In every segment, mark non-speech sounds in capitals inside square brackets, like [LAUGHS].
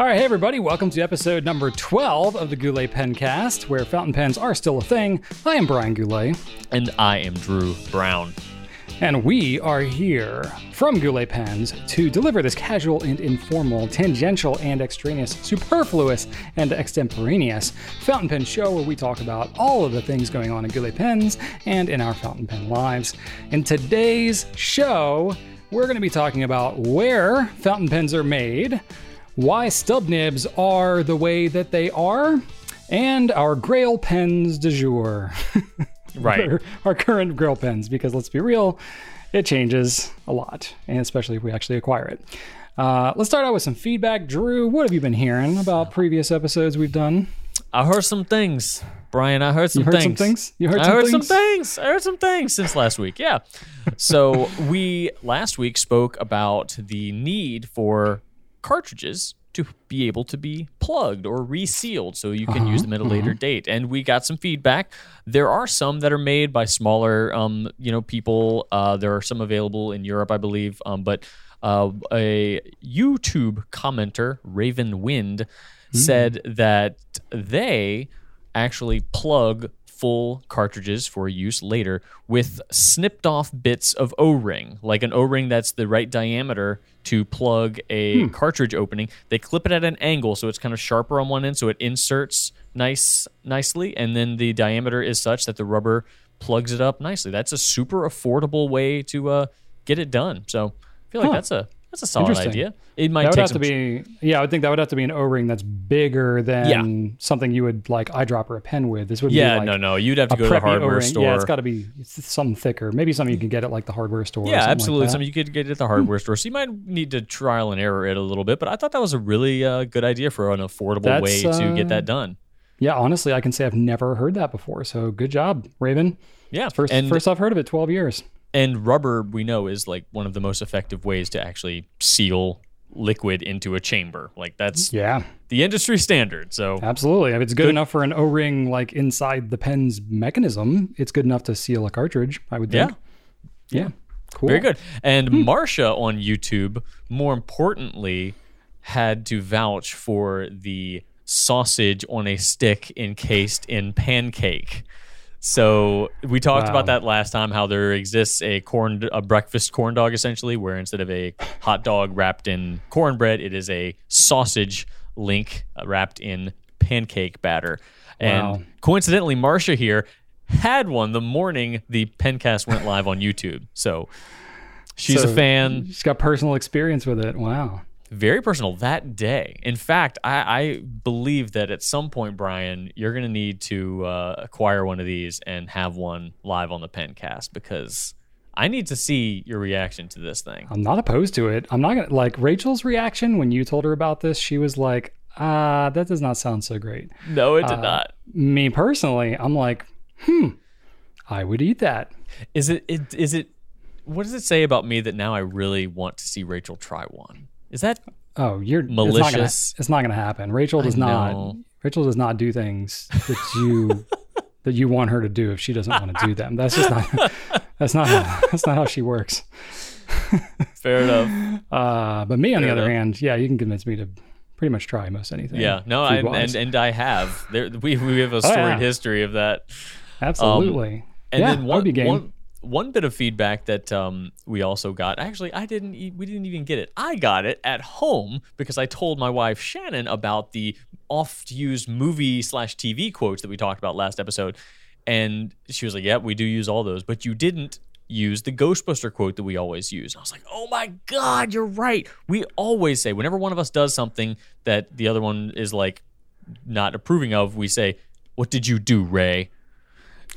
All right, hey everybody, welcome to episode number 12 of the Goulet Pencast, where fountain pens are still a thing. I am Brian Goulet, And I am Drew Brown. and we are here from Goulet Pens to deliver this casual and informal, tangential and extraneous, superfluous and extemporaneous fountain pen show where we talk about all of the things going on in Goulet Pens and in our fountain pen lives. In today's show, we're going to be talking about where fountain pens are made, why stub nibs are the way that they are, and our Grail pens de jour. [LAUGHS] Right. our, our current Grail pens, because let's be real, it changes a lot, and especially if we actually acquire it. Uh, let's start out with some feedback. Drew, what have you been hearing about previous episodes we've done? I heard some things. Brian, I heard some things. You heard things. some things? You heard some things? I some heard things? some things. I heard some things since last week. Yeah. [LAUGHS] So we last week spoke about the need for cartridges to be able to be plugged or resealed so you can use them at a later date. And we got some feedback. There are some that are made by smaller um, you know, people. Uh, there are some available in Europe, I believe. Um, but uh, a YouTube commenter, Raven Wind, said that they actually plug full cartridges for use later with snipped off bits of O-ring, like an O-ring that's the right diameter to plug a cartridge opening. They clip it at an angle so it's kind of sharper on one end so it inserts nice nicely and then the diameter is such that the rubber plugs it up nicely. That's a super affordable way to uh, get it done. So I feel like Huh. that's a that's a solid idea. It might That would take have some to be, yeah, I would think that would have to be an O-ring that's bigger than Yeah. something you would like eyedropper a pen with. This would Yeah, be like no, no. You'd have to go to the hardware O-ring. store. Yeah, it's got to be something thicker. Maybe something you can get at like the hardware store. Yeah, absolutely. Like. Something you could get at the hardware store. So you might need to trial and error it a little bit, but I thought that was a really uh, good idea for an affordable That's, way to uh, get that done. Yeah, honestly, I can say I've never heard that before. So good job, Raven. Yeah, First, and first I've heard of it. Twelve years. And rubber we know is like one of the most effective ways to actually seal liquid into a chamber. Like that's Yeah, the industry standard. So absolutely. If it's good, enough for an O-ring like inside the pen's mechanism, it's good enough to seal a cartridge. I would yeah, think. Yeah. Cool. Very good. And Hmm. Marcia on YouTube, more importantly, had to vouch for the sausage on a stick encased in pancake. So we talked Wow. about that last time. How there exists a corn, a breakfast corn dog, essentially, where instead of a hot dog wrapped in cornbread, it is a sausage link uh, wrapped in pancake batter. Wow. And coincidentally, Marcia here had one the morning the Pencast went live on YouTube. So she's So a fan, She's got personal experience with it. Wow. Very personal that day. In fact, I, I believe that at some point, Brian, you're going to need to uh, acquire one of these and have one live on the Pencast because I need to see your reaction to this thing. I'm not opposed to it. I'm not gonna like Rachel's reaction when you told her about this. She was like, "Ah, that does not sound so great." No, it did Uh, not. Me personally, I'm like, "Hmm, I would eat that." Is it, it? Is it? What does it say about me that now I really want to see Rachel try one? Is that Oh, you're Malicious. it's not gonna happen. Rachel does not. Rachel does not do things that you [LAUGHS] that you want her to do if she doesn't want to do them. That's just not. That's not. How, that's not how she works. [LAUGHS] fair enough? Uh, but me, on the other enough. hand, yeah, you can convince me to pretty much try most anything. Yeah, no, I, and and I have. There, we we have a storied Oh, yeah. history of that. absolutely. And yeah, then one, would be game. one one bit of feedback that um, we also got. Actually, I didn't. e- We didn't even get it. I got it at home because I told my wife Shannon about the oft-used movie slash TV quotes that we talked about last episode, and she was like, "Yep, we do use all those, but you didn't." Use the Ghostbuster quote that we always use. I was like, oh my God, you're right. We always say, whenever one of us does something that the other one is like not approving of, we say, What did you do, Ray?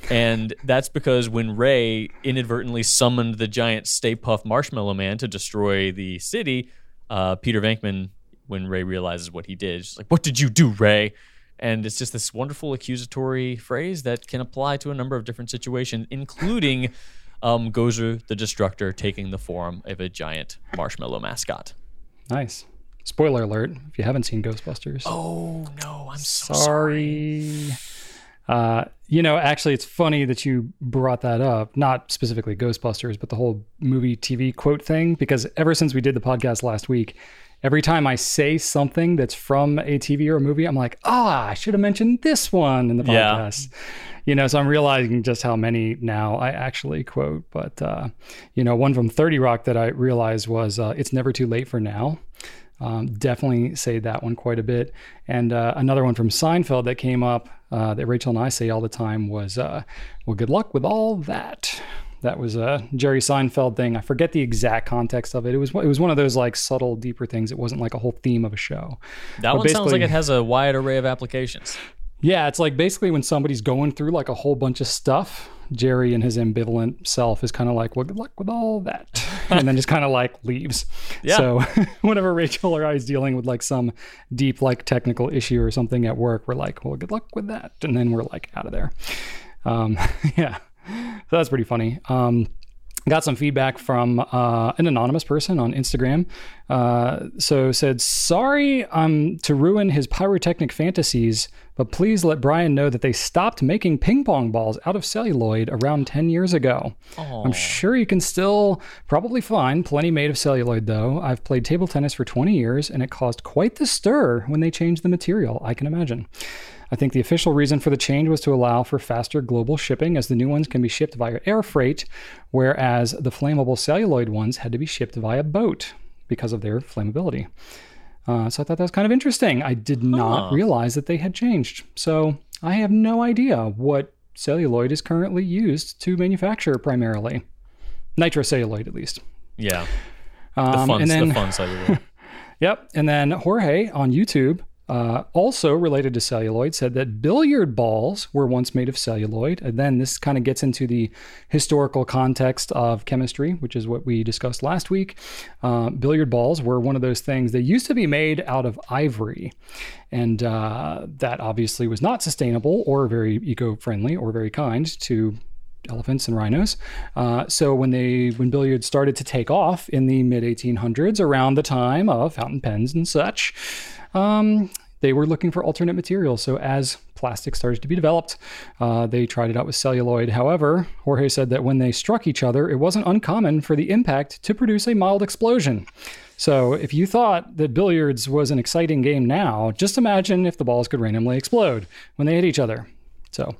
And that's because when Ray inadvertently summoned the giant Stay Puft Marshmallow Man to destroy the city, uh, Peter Venkman, when Ray realizes what he did, is just like, What did you do, Ray? And it's just this wonderful accusatory phrase that can apply to a number of different situations, including [LAUGHS] um, Gozer the Destructor taking the form of a giant marshmallow mascot. Nice. Spoiler alert: if you haven't seen Ghostbusters, Oh no, I'm so sorry. Uh, you know, actually, it's funny that you brought that up. Not specifically Ghostbusters, but the whole movie TV quote thing. Because ever since we did the podcast last week, every time I say something that's from a TV or a movie, I'm like, oh, I should have mentioned this one in the podcast. Yeah. You know, so I'm realizing just how many now I actually quote. But, uh, you know, one from 30 Rock that I realized was uh, It's Never Too Late for Now. Um, definitely say that one quite a bit. And uh, another one from Seinfeld that came up uh, that Rachel and I say all the time was, uh, well, good luck with all that. That was a Jerry Seinfeld thing. I forget the exact context of it. It was it was one of those like subtle, deeper things. It wasn't like a whole theme of a show. That But one sounds like it has a wide array of applications. Yeah, it's like basically when somebody's going through like a whole bunch of stuff, Jerry and his ambivalent self is kind of like, well, good luck with all that. [LAUGHS] and then just kind of like leaves. Yeah. So [LAUGHS] whenever Rachel or I is dealing with like some deep, like technical issue or something at work, we're like, well, good luck with that. And then we're like out of there. Um, [LAUGHS] yeah. So that's pretty funny. Um, got some feedback from uh, an anonymous person on Instagram. Uh, so said, "Sorry, um, to ruin his pyrotechnic fantasies, but please let Brian know that they stopped making ping pong balls out of celluloid around 10 years ago. I'm sure you can still probably find plenty made of celluloid, though. I've played table tennis for 20 years, and it caused quite the stir when they changed the material. I can imagine." I think the official reason for the change was to allow for faster global shipping, as the new ones can be shipped via air freight, whereas the flammable celluloid ones had to be shipped via boat because of their flammability. Uh, so I thought that was kind of interesting. I did not realize that they had changed. So I have no idea what celluloid is currently used to manufacture primarily. Nitrocelluloid, at least. Yeah. The Um, fun, and then, the fun celluloid. [LAUGHS] Yep. And then Jorge on YouTube, uh, also related to celluloid, said that billiard balls were once made of celluloid. And then this kind of gets into the historical context of chemistry, which is what we discussed last week. Uh, billiard balls were one of those things. They used to be made out of ivory. And uh, that obviously was not sustainable or very eco friendly or very kind to elephants and rhinos. Uh, so when they when billiards started to take off in the mid 1800s, around the time of fountain pens and such, um, they were looking for alternate materials. So as plastic started to be developed, uh, they tried it out with celluloid. However, Jorge said that when they struck each other, it wasn't uncommon for the impact to produce a mild explosion. So if you thought that billiards was an exciting game now, just imagine if the balls could randomly explode when they hit each other. So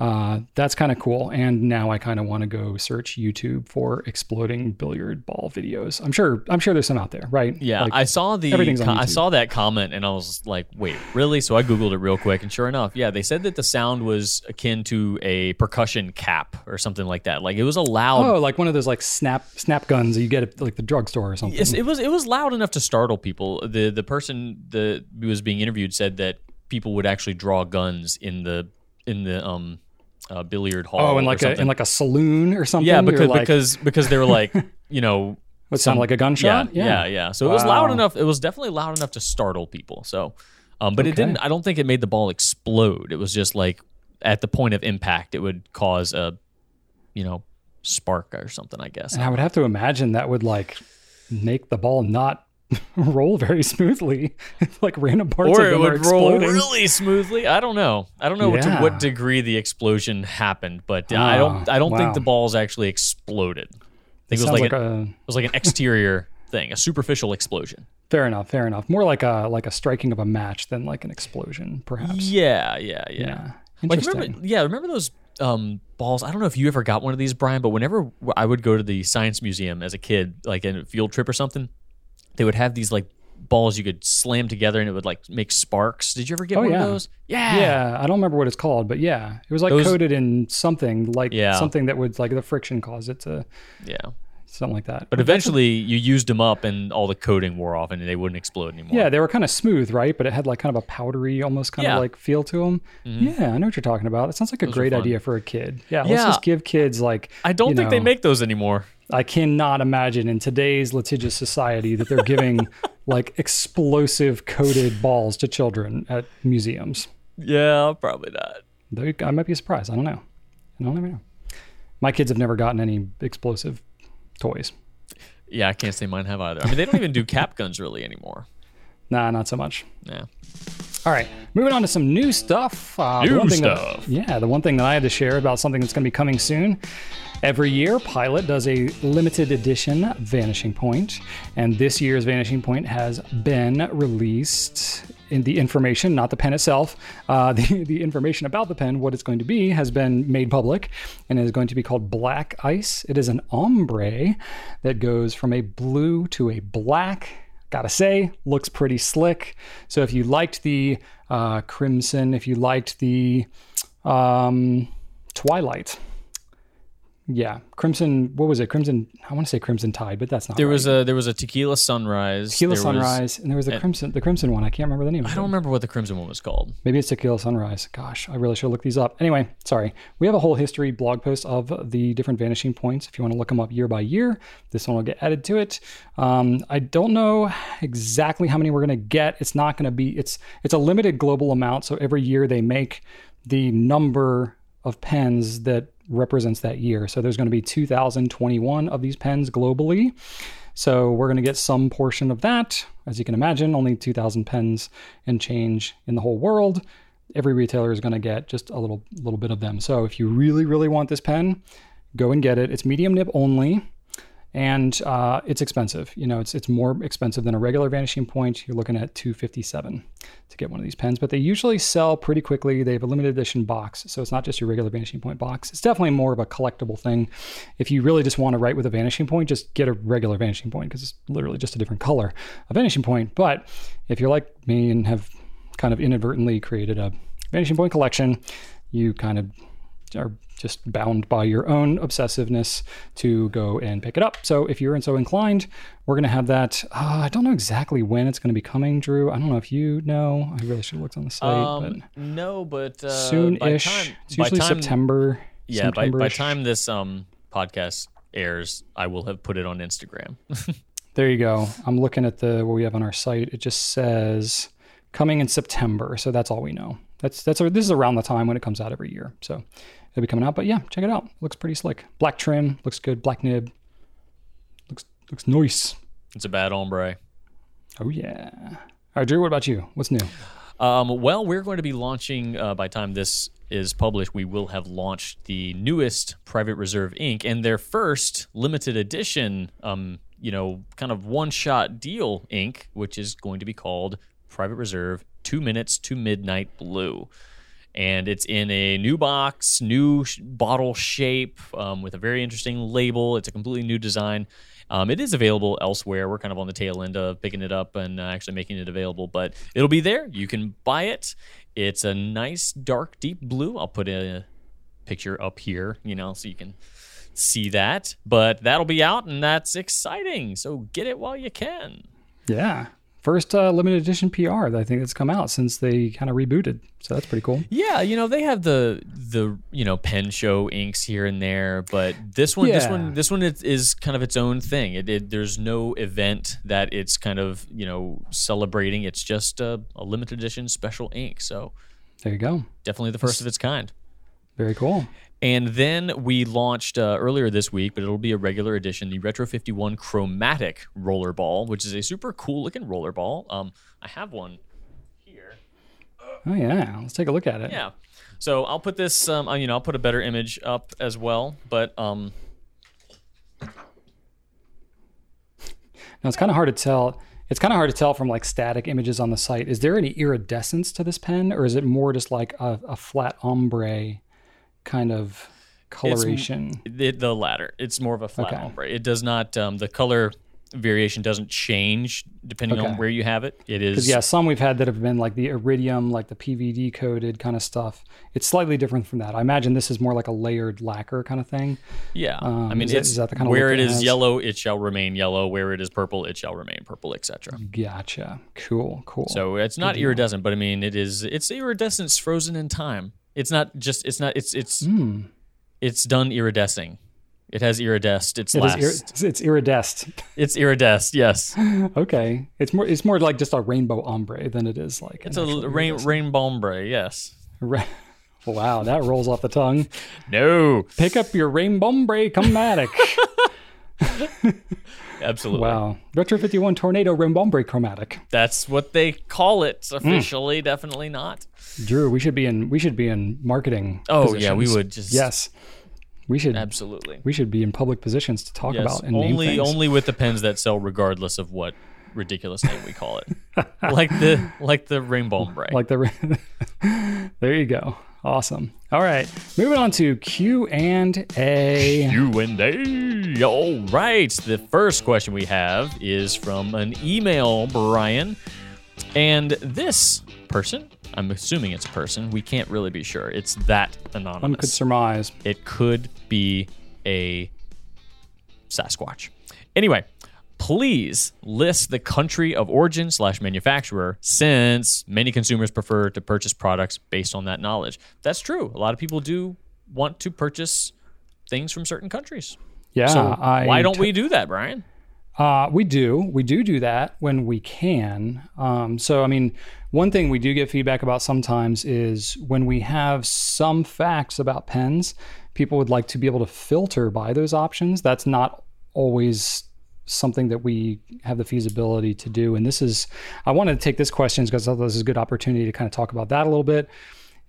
uh, that's kind of cool. And now I kind of want to go search YouTube for exploding billiard ball videos. I'm sure I'm sure there's some out there, right? Yeah, Like, I saw the everything's on I saw that comment and I was like, "Wait, really?" So I googled it real quick, and sure enough, yeah, they said that the sound was akin to a percussion cap or something like that. Like it was a loud. oh, like one of those like snap snap guns that you get at like the drugstore or something. Yes, it was it was loud enough to startle people. the The person that was being interviewed said that people would actually draw guns in the in the um uh, billiard hall. oh, in or like a in like a saloon or something. yeah, because like, because because they were like [LAUGHS] you know What sound like a gunshot? Yeah, yeah, yeah. So it was loud enough. It was definitely loud enough to startle people. So, um, but it didn't. I don't think it made the ball explode. It was just like at the point of impact, it would cause a, you know, spark or something. I guess. And I would have to imagine that would like make the ball not [LAUGHS] roll very smoothly. [LAUGHS] like random parts Or of it them would roll really smoothly. I don't know. I don't know to what degree the explosion happened, but I Ah, don't. I don't wow. think the balls actually exploded. I think it was like, like an, a it was like an [LAUGHS] exterior thing, a superficial explosion. fair enough, fair enough. More like a like a striking of a match than like an explosion, perhaps. Yeah, yeah, yeah. Yeah. Like Interesting. remember, yeah, remember those um, balls? I don't know if you ever got one of these, Brian, but whenever I would go to the science museum as a kid, like in a field trip or something, they would have these like balls you could slam together and it would like make sparks. Did you ever get Oh, one yeah. of those? Yeah. yeah, I don't remember what it's called, but yeah, it was like Those- coated in something like Yeah. something that would like the friction cause it to Yeah. something like that. But eventually you used them up and all the coating wore off and they wouldn't explode anymore. Yeah, they were kind of smooth, right? But it had like kind of a powdery, almost kind Yeah. of like feel to them. Mm-hmm. Yeah, I know what you're talking about. That sounds like a Those great idea for a kid. Yeah, let's just give kids like. I don't think they make those anymore. I cannot imagine in today's litigious society that they're giving [LAUGHS] like explosive coated balls to children at museums. Yeah, probably not. They, I might be surprised. I don't know. I don't know. My kids have never gotten any explosive toys. Yeah, I can't say mine have either. I mean, they don't even do [LAUGHS] cap guns really anymore. Nah, not so much. Yeah. All right, moving on to some new stuff. Uh, New thing that- stuff. yeah, the one thing that I had to share about something that's going to be coming soon. Every year, Pilot does a limited edition Vanishing Point, and this year's Vanishing Point has been released. In the information, not the pen itself, uh, [LAUGHS] the, the information about the pen, what it's going to be, has been made public and is going to be called Black Ice. It is an ombre that goes from a blue to a black gotta say looks pretty slick so if you liked the uh, crimson if you liked the um, twilight yeah crimson what was it crimson i want to say crimson tide but that's not There right. was a there was a tequila sunrise. tequila There was- sunrise and there was a crimson the crimson one i can't remember the name of I don't remember what the crimson one was called. Maybe it's Tequila Sunrise. Gosh, I really should look these up. Anyway, sorry. We have a whole history blog post of the different vanishing points. If you want to look them up year by year, this one will get added to it. Um, I don't know exactly how many we're going to get. It's not going to be. It's it's a limited global amount. So every year they make the number of pens that represents that year. So there's going to be 2,021 of these pens globally. So we're going to get some portion of that. As you can imagine, only 2,000 pens and change in the whole world. Every retailer is going to get just a little little bit of them. So if you really really want this pen, go and get it. It's medium nib only, and uh, it's expensive. You know, it's it's more expensive than a regular Vanishing Point. You're looking at 257 to get one of these pens, but they usually sell pretty quickly. They have a limited edition box, so it's not just your regular Vanishing Point box. It's definitely more of a collectible thing. If you really just want to write with a Vanishing Point, just get a regular Vanishing Point because it's literally just a different color, a Vanishing Point. But if you're like me and have kind of inadvertently created a Vanishing Point collection, you kind of are just bound by your own obsessiveness to go and pick it up. So if you're so inclined, we're going to have that. Uh, I don't know exactly when it's going to be coming, Drew. I don't know if you know. I really should have looked on the site, Um, no, but uh, soon-ish. By time, it's usually time- September. Yeah, by, by time this um podcast airs, I will have put it on Instagram. [LAUGHS] There you go. I'm looking at the what we have on our site. It just says coming in September, so that's all we know. That's that's this is around the time when it comes out every year. So it'll be coming out. But yeah, check it out. Looks pretty slick. Black trim, looks good. Black nib. Looks looks nice. it's a bad ombre. Oh yeah. All right, Drew. What about you? What's new? Um, well, we're going to be launching uh, by the time this is published. We will have launched the newest Private Reserve ink and their first limited edition, um, you know, kind of one-shot deal ink, which is going to be called Private Reserve Two Minutes to Midnight Blue. And it's in a new box, new sh- bottle shape um, with a very interesting label. It's a completely new design. Um, it is available elsewhere. We're kind of on the tail end of picking it up and uh, actually making it available, but it'll be there. You can buy it. It's a nice, dark, deep blue. I'll put a picture up here, you know, so you can see that. But that'll be out, and that's exciting. So get it while you can. Yeah. First uh, limited edition PR that I think that's come out since they kind of rebooted. So that's pretty cool. Yeah, you know they have the the you know pen show inks here and there, but this one, this one, this one is, is kind of its own thing. It, it there's no event that it's kind of you know celebrating. It's just a, a limited edition special ink. So There you go. definitely the first of its kind. Very cool. And then we launched uh, earlier this week, but it'll be a regular edition, the Retro 51 Chromatic Rollerball, which is a super cool looking rollerball. Um, I have one here. Oh yeah. Let's take a look at it. Yeah. So I'll put this, um, uh, you know, I'll put a better image up as well. But um, Now it's kind of hard to tell. It's kind of hard to tell from like static images on the site. Is there any iridescence to this pen, or is it more just like a, a flat ombre kind of coloration? it, the latter, it's more of a flat Okay. ombre. It does not, um, the color variation doesn't change depending Okay. on where you have it. It is, yeah, some we've had that have been like the iridium, like the PVD coated kind of stuff. It's slightly different from that. I imagine this is more like a layered lacquer kind of thing. yeah. Um, I mean, is that- it's is that the kind of where look it is has? yellow, it shall remain yellow. Where it is purple, it shall remain purple, etc. Gotcha. Cool. Cool. So it's not iridescent, but I mean, it is. It's iridescence frozen in time. It's not just. It's not. It's it's Hmm. it's done iridescing. It has iridesced. It's it last. is ir- it's iridesced. [LAUGHS] it's iridesced. Yes. okay. It's more it's more like just a rainbow ombre than it is like It's a rain rainbow ombre. Yes. Ra- wow, that rolls off the tongue. No. Pick up your rainbow ombre chromatic. [LAUGHS] Absolutely. Wow. Retro 51 Tornado Rainbombre Chromatic. That's what they call it mm. officially. Definitely not. Drew, we should be in we should be in marketing. Oh yeah, we would just Yes. We should absolutely. we should be in public positions to talk Yes, about and name only things. only with the pens that sell, regardless of what ridiculous name we call it. [LAUGHS] like the like the rainbow ombre. like the [LAUGHS] There you go. Awesome. All right. Moving on to Q and A. Q and A. All right. The first question we have is from an email, Brian, and this person. I'm assuming it's a person. We can't really be sure. It's that anonymous. One could surmise. It could be a Sasquatch. Anyway, please list the country of origin slash manufacturer since many consumers prefer to purchase products based on that knowledge. That's true. A lot of people do want to purchase things from certain countries. Yeah. So I why don't t- we do that, Brian? Uh, we do. We do do that when we can. Um, so, I mean, one thing we do get feedback about sometimes is when we have some facts about pens, people would like to be able to filter by those options. That's not always something that we have the feasibility to do. And this is, I wanted to take this question because I thought this is a good opportunity to kind of talk about that a little bit.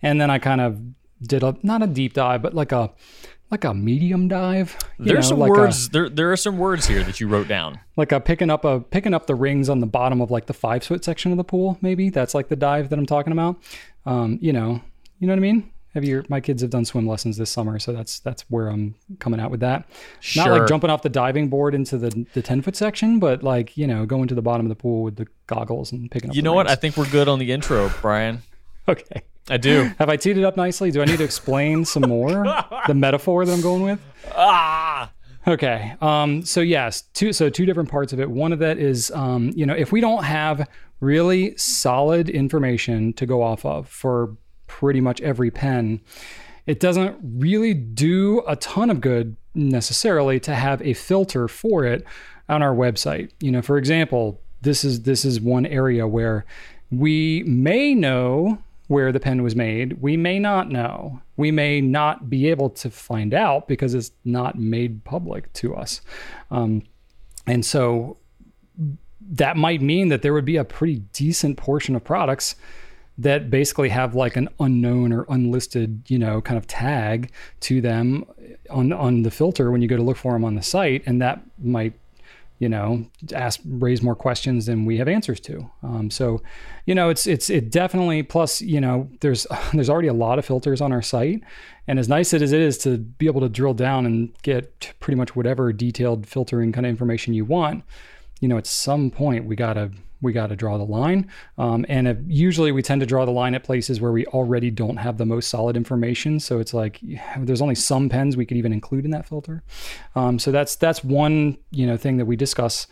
And then I kind of did a, not a deep dive, but like a, like a medium dive. There's some like a- words. there, there are some words here that you wrote down. like a picking up a picking up the rings on the bottom of like the five foot section of the pool maybe that's like the dive that i'm talking about um, you know you know what i mean have your my kids have done swim lessons this summer so that's that's where i'm coming out with that Sure. not like jumping off the diving board into the the 10 foot section but like you know going to the bottom of the pool with the goggles and picking up You know what? I think we're good on the intro, Brian. [LAUGHS] okay I do. have i teed it up nicely do i need to explain some more [LAUGHS] the metaphor that i'm going with ah. Okay. Um, so yes, two so two different parts of it. One of that is um, you know, if we don't have really solid information to go off of for pretty much every pen, it doesn't really do a ton of good necessarily to have a filter for it on our website. You know, for example, this is this is one area where we may know where the pen was made. We may not know. We may not be able to find out because it's not made public to us. Um, and so that might mean that there would be a pretty decent portion of products that basically have like an unknown or unlisted, you know, kind of tag to them on on the filter when you go to look for them on the site, and that might, you know, ask raise more questions than we have answers to. Um, so, you know, it's it's it definitely plus, you know, there's [LAUGHS] there's already a lot of filters on our site, and as nice as it is to be able to drill down and get pretty much whatever detailed filtering kind of information you want, you know, at some point we gotta we gotta draw the line. Um, and if, usually we tend to draw the line at places where we already don't have the most solid information. So it's like [SIGHS] there's only some pens we could even include in that filter. Um, so that's that's one you know thing that we discuss.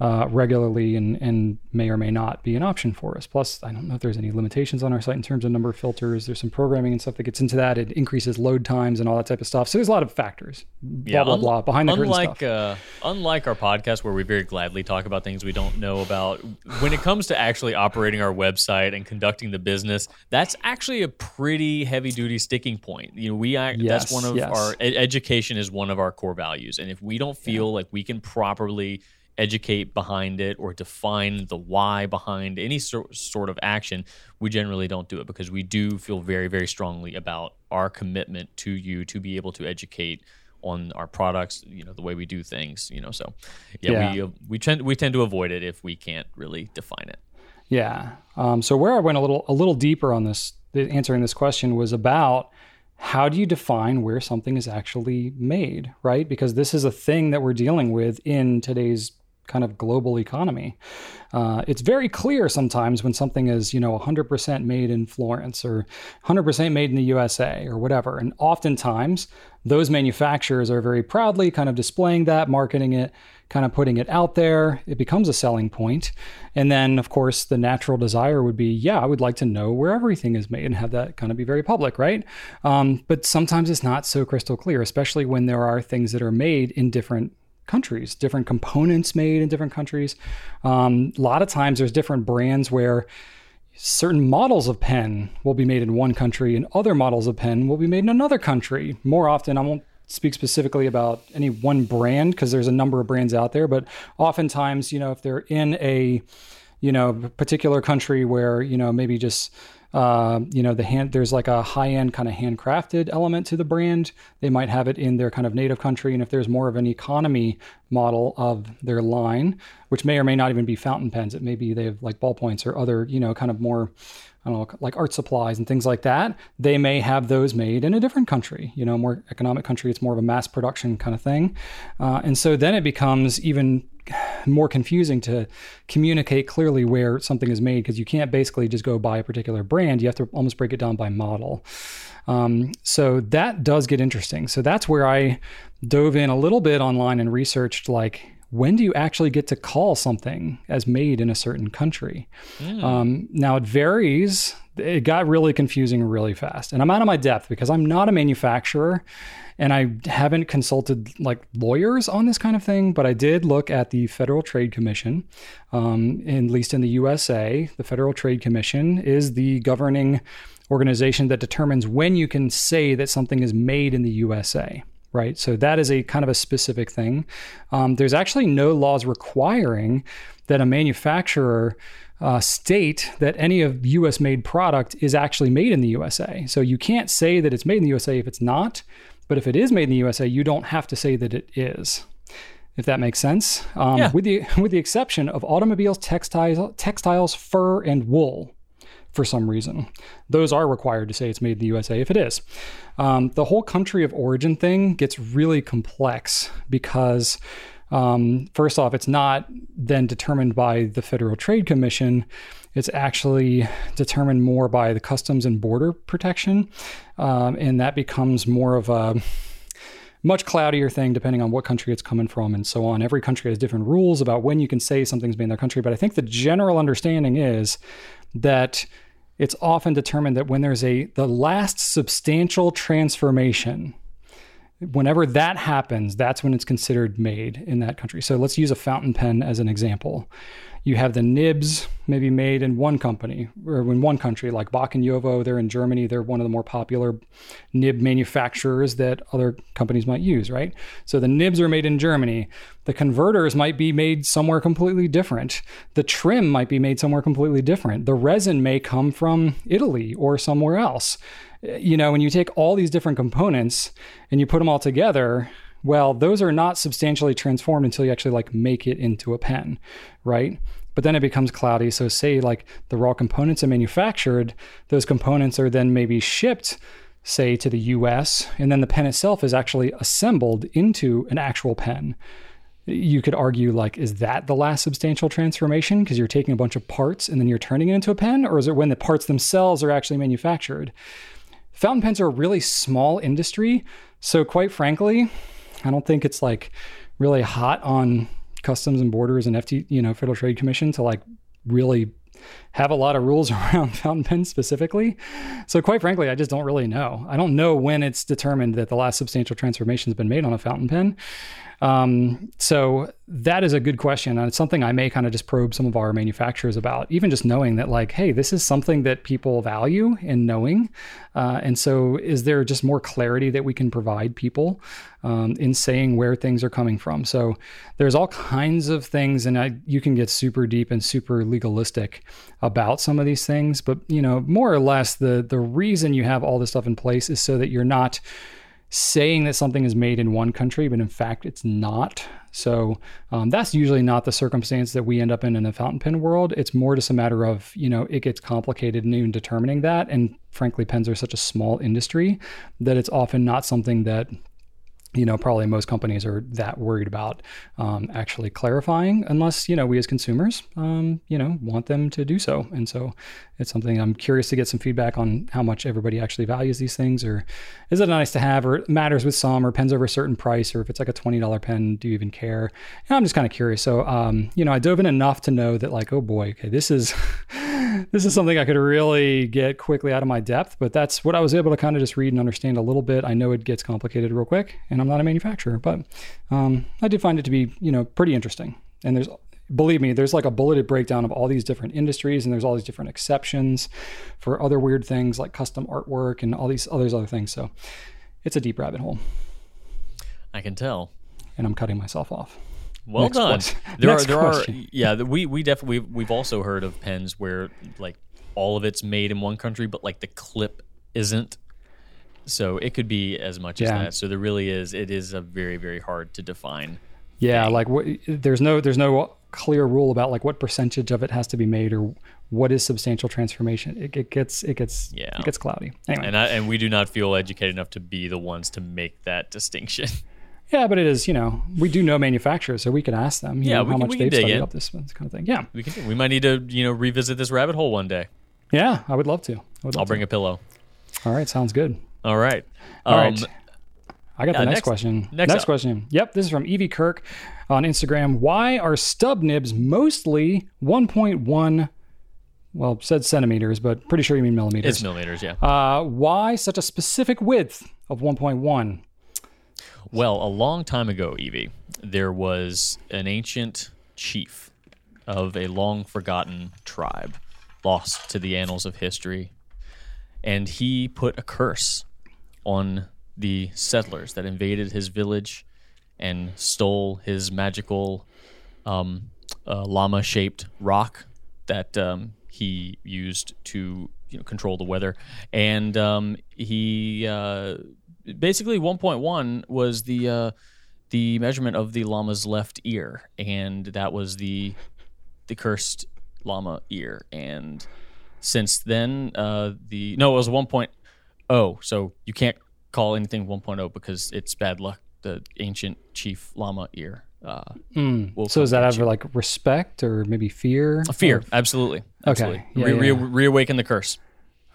Uh, regularly and, and may or may not be an option for us. Plus, I don't know if there's any limitations on our site in terms of number of filters. There's some programming and stuff that gets into that. It increases load times and all that type of stuff. So there's a lot of factors. Blah blah un- blah behind the curtain unlike stuff. uh, unlike our podcast where we very gladly talk about things we don't know about, when it comes to actually operating our website and conducting the business, that's actually a pretty heavy duty sticking point. You know, we act, Yes, that's one of yes. our education is one of our core values, and if we don't feel like we can properly educate behind it or define the why behind any sor- sort of action, we generally don't do it because we do feel very, very strongly about our commitment to you to be able to educate on our products, you know, the way we do things, you know. So, yeah, Yeah. we uh, we tend we tend to avoid it if we can't really define it. Yeah. Um, so where I went a little a little deeper on this, answering this question was about how do you define where something is actually made, right? Because this is a thing that we're dealing with in today's kind of global economy. Uh, it's very clear sometimes when something is, you know, 100% made in Florence or 100% made in the USA or whatever. And oftentimes, those manufacturers are very proudly kind of displaying that, marketing it, kind of putting it out there. It becomes a selling point. And then, of course, the natural desire would be, yeah, I would like to know where everything is made and have that kind of be very public, right? Um, but sometimes it's not so crystal clear, especially when there are things that are made in different countries, different components made in different countries. Um, a lot of times there's different brands where certain models of pen will be made in one country and other models of pen will be made in another country. More often, I won't speak specifically about any one brand because there's a number of brands out there, but oftentimes, you know, if they're in a you know particular country where you know maybe just uh, you know the hand there's like a high end kind of handcrafted element to the brand. They might have it in their kind of native country and if there's more of an economy model of their line which may or may not even be fountain pens it may be they have like ballpoints or other you know kind of more I don't know, like art supplies and things like that, they may have those made in a different country, you know, more economic country. It's more of a mass production kind of thing. Uh, and so then it becomes even more confusing to communicate clearly where something is made because you can't basically just go buy a particular brand. You have to almost break it down by model. Um, so that does get interesting. So that's where I dove in a little bit online and researched like, when do you actually get to call something as made in a certain country? Mm. Um, now it varies. It got really confusing really fast. And I'm out of my depth because I'm not a manufacturer and I haven't consulted like lawyers on this kind of thing, but I did look at the Federal Trade Commission. Um, at least in the USA, the Federal Trade Commission is the governing organization that determines when you can say that something is made in the USA right? So that is a kind of a specific thing. Um, there's actually no laws requiring that a manufacturer uh, state that any of US made product is actually made in the USA. So you can't say that it's made in the USA if it's not. But if it is made in the USA, you don't have to say that it is. If that makes sense, um, yeah. with the [LAUGHS] with the exception of automobiles, textiles, textiles, fur, and wool, for some reason, those are required to say it's made in the USA. If it is, um, the whole country of origin thing gets really complex because um, first off, it's not then determined by the Federal Trade Commission. It's actually determined more by the Customs and Border Protection. Um, and that becomes more of a much cloudier thing depending on what country it's coming from and so on. Every country has different rules about when you can say something's made in their country. But I think the general understanding is that it's often determined that when there's a the last substantial transformation whenever that happens, that's when it's considered made in that country. So let's use a fountain pen as an example. You have the nibs maybe made in one company or in one country, like Bock and Jowo. They're in Germany. They're one of the more popular nib manufacturers that other companies might use, right? So the nibs are made in Germany. The converters might be made somewhere completely different. The trim might be made somewhere completely different. The resin may come from Italy or somewhere else you know, when you take all these different components and you put them all together, well, those are not substantially transformed until you actually like make it into a pen, right? But then it becomes cloudy. So, say like the raw components are manufactured, those components are then maybe shipped, say, to the US, and then the pen itself is actually assembled into an actual pen you could argue like is that the last substantial transformation because you're taking a bunch of parts and then you're turning it into a pen or is it when the parts themselves are actually manufactured fountain pens are a really small industry. So, quite frankly, I don't think it's like really hot on customs and borders and FT, you know, Federal Trade Commission to like really have a lot of rules [LAUGHS] around fountain pens specifically. So, quite frankly, I just don't really know. I don't know when it's determined that the last substantial transformation has been made on a fountain pen. Um, so that is a good question. And it's something I may kind of just probe some of our manufacturers about, even just knowing that, like, hey, this is something that people value in knowing. Uh, and so, is there just more clarity that we can provide people um, in saying where things are coming from? So, there's all kinds of things, and I, you can get super deep and super legalistic about some of these things. But, you know, more or less, the, the reason you have all this stuff in place is so that you're not saying that something is made in one country, but in fact it's not. So um, that's usually not the circumstance that we end up in in the fountain pen world. It's more just a matter of, you know, it gets complicated in even determining that. And frankly, pens are such a small industry that it's often not something that you know, probably most companies are that worried about um, actually clarifying, unless you know we as consumers, um, you know, want them to do so. And so, it's something I'm curious to get some feedback on how much everybody actually values these things, or is it nice to have, or matters with some, or pens over a certain price, or if it's like a twenty dollar pen, do you even care? And I'm just kind of curious. So, um, you know, I dove in enough to know that, like, oh boy, okay, this is [LAUGHS] this is something I could really get quickly out of my depth, but that's what I was able to kind of just read and understand a little bit. I know it gets complicated real quick, and I'm not a manufacturer, but um, I did find it to be, you know, pretty interesting. And there's, believe me, there's like a bulleted breakdown of all these different industries, and there's all these different exceptions for other weird things like custom artwork and all these others other things. So it's a deep rabbit hole. I can tell. and I'm cutting myself off. Well Next done. question. [LAUGHS] There Next are there question. are yeah. We we definitely we've, we've also heard of pens where like all of it's made in one country, but like the clip isn't. So it could be as much as that. So there really is. It is a very very hard to define. Yeah, like what, there's no there's no clear rule about like what percentage of it has to be made or what is substantial transformation. It, it gets it gets Yeah. it gets cloudy. Anyway, And I, and we do not feel educated enough to be the ones to make that [LAUGHS] distinction. Yeah, but it is you know we do know manufacturers, so we can ask them. You Yeah, know, we how can- much they've studied in. up this, this kind of thing. Yeah, We can we might need to you know revisit this rabbit hole one day. yeah, I would love to. I would love I'll bring a pillow. All right, sounds good. All right. All Um, right. I got the next, next- question. next up. question. Yep, this is from Evie Kirk on Instagram. Why are stub nibs mostly 1.1? Well, said centimeters, but pretty sure you mean millimeters. It's millimeters, yeah. Uh, why such a specific width of 1.1? Well, a long time ago, Evie, there was an ancient chief of a long forgotten tribe, lost to the annals of history, and he put a curse on the settlers that invaded his village and stole his magical um, uh, llama-shaped rock that um, he used to you know, control the weather, and um, he uh, basically 1.1 was the uh, the measurement of the llama's left ear, and that was the the cursed llama ear. And since then, uh, the no, it was 1.0. So you can't call anything 1.0 because it's bad luck. The ancient chief llama ear. Uh, will So is that at ever like respect or maybe fear? fear? Absolutely. Absolutely. Yeah, Re- yeah. re- reawaken the curse.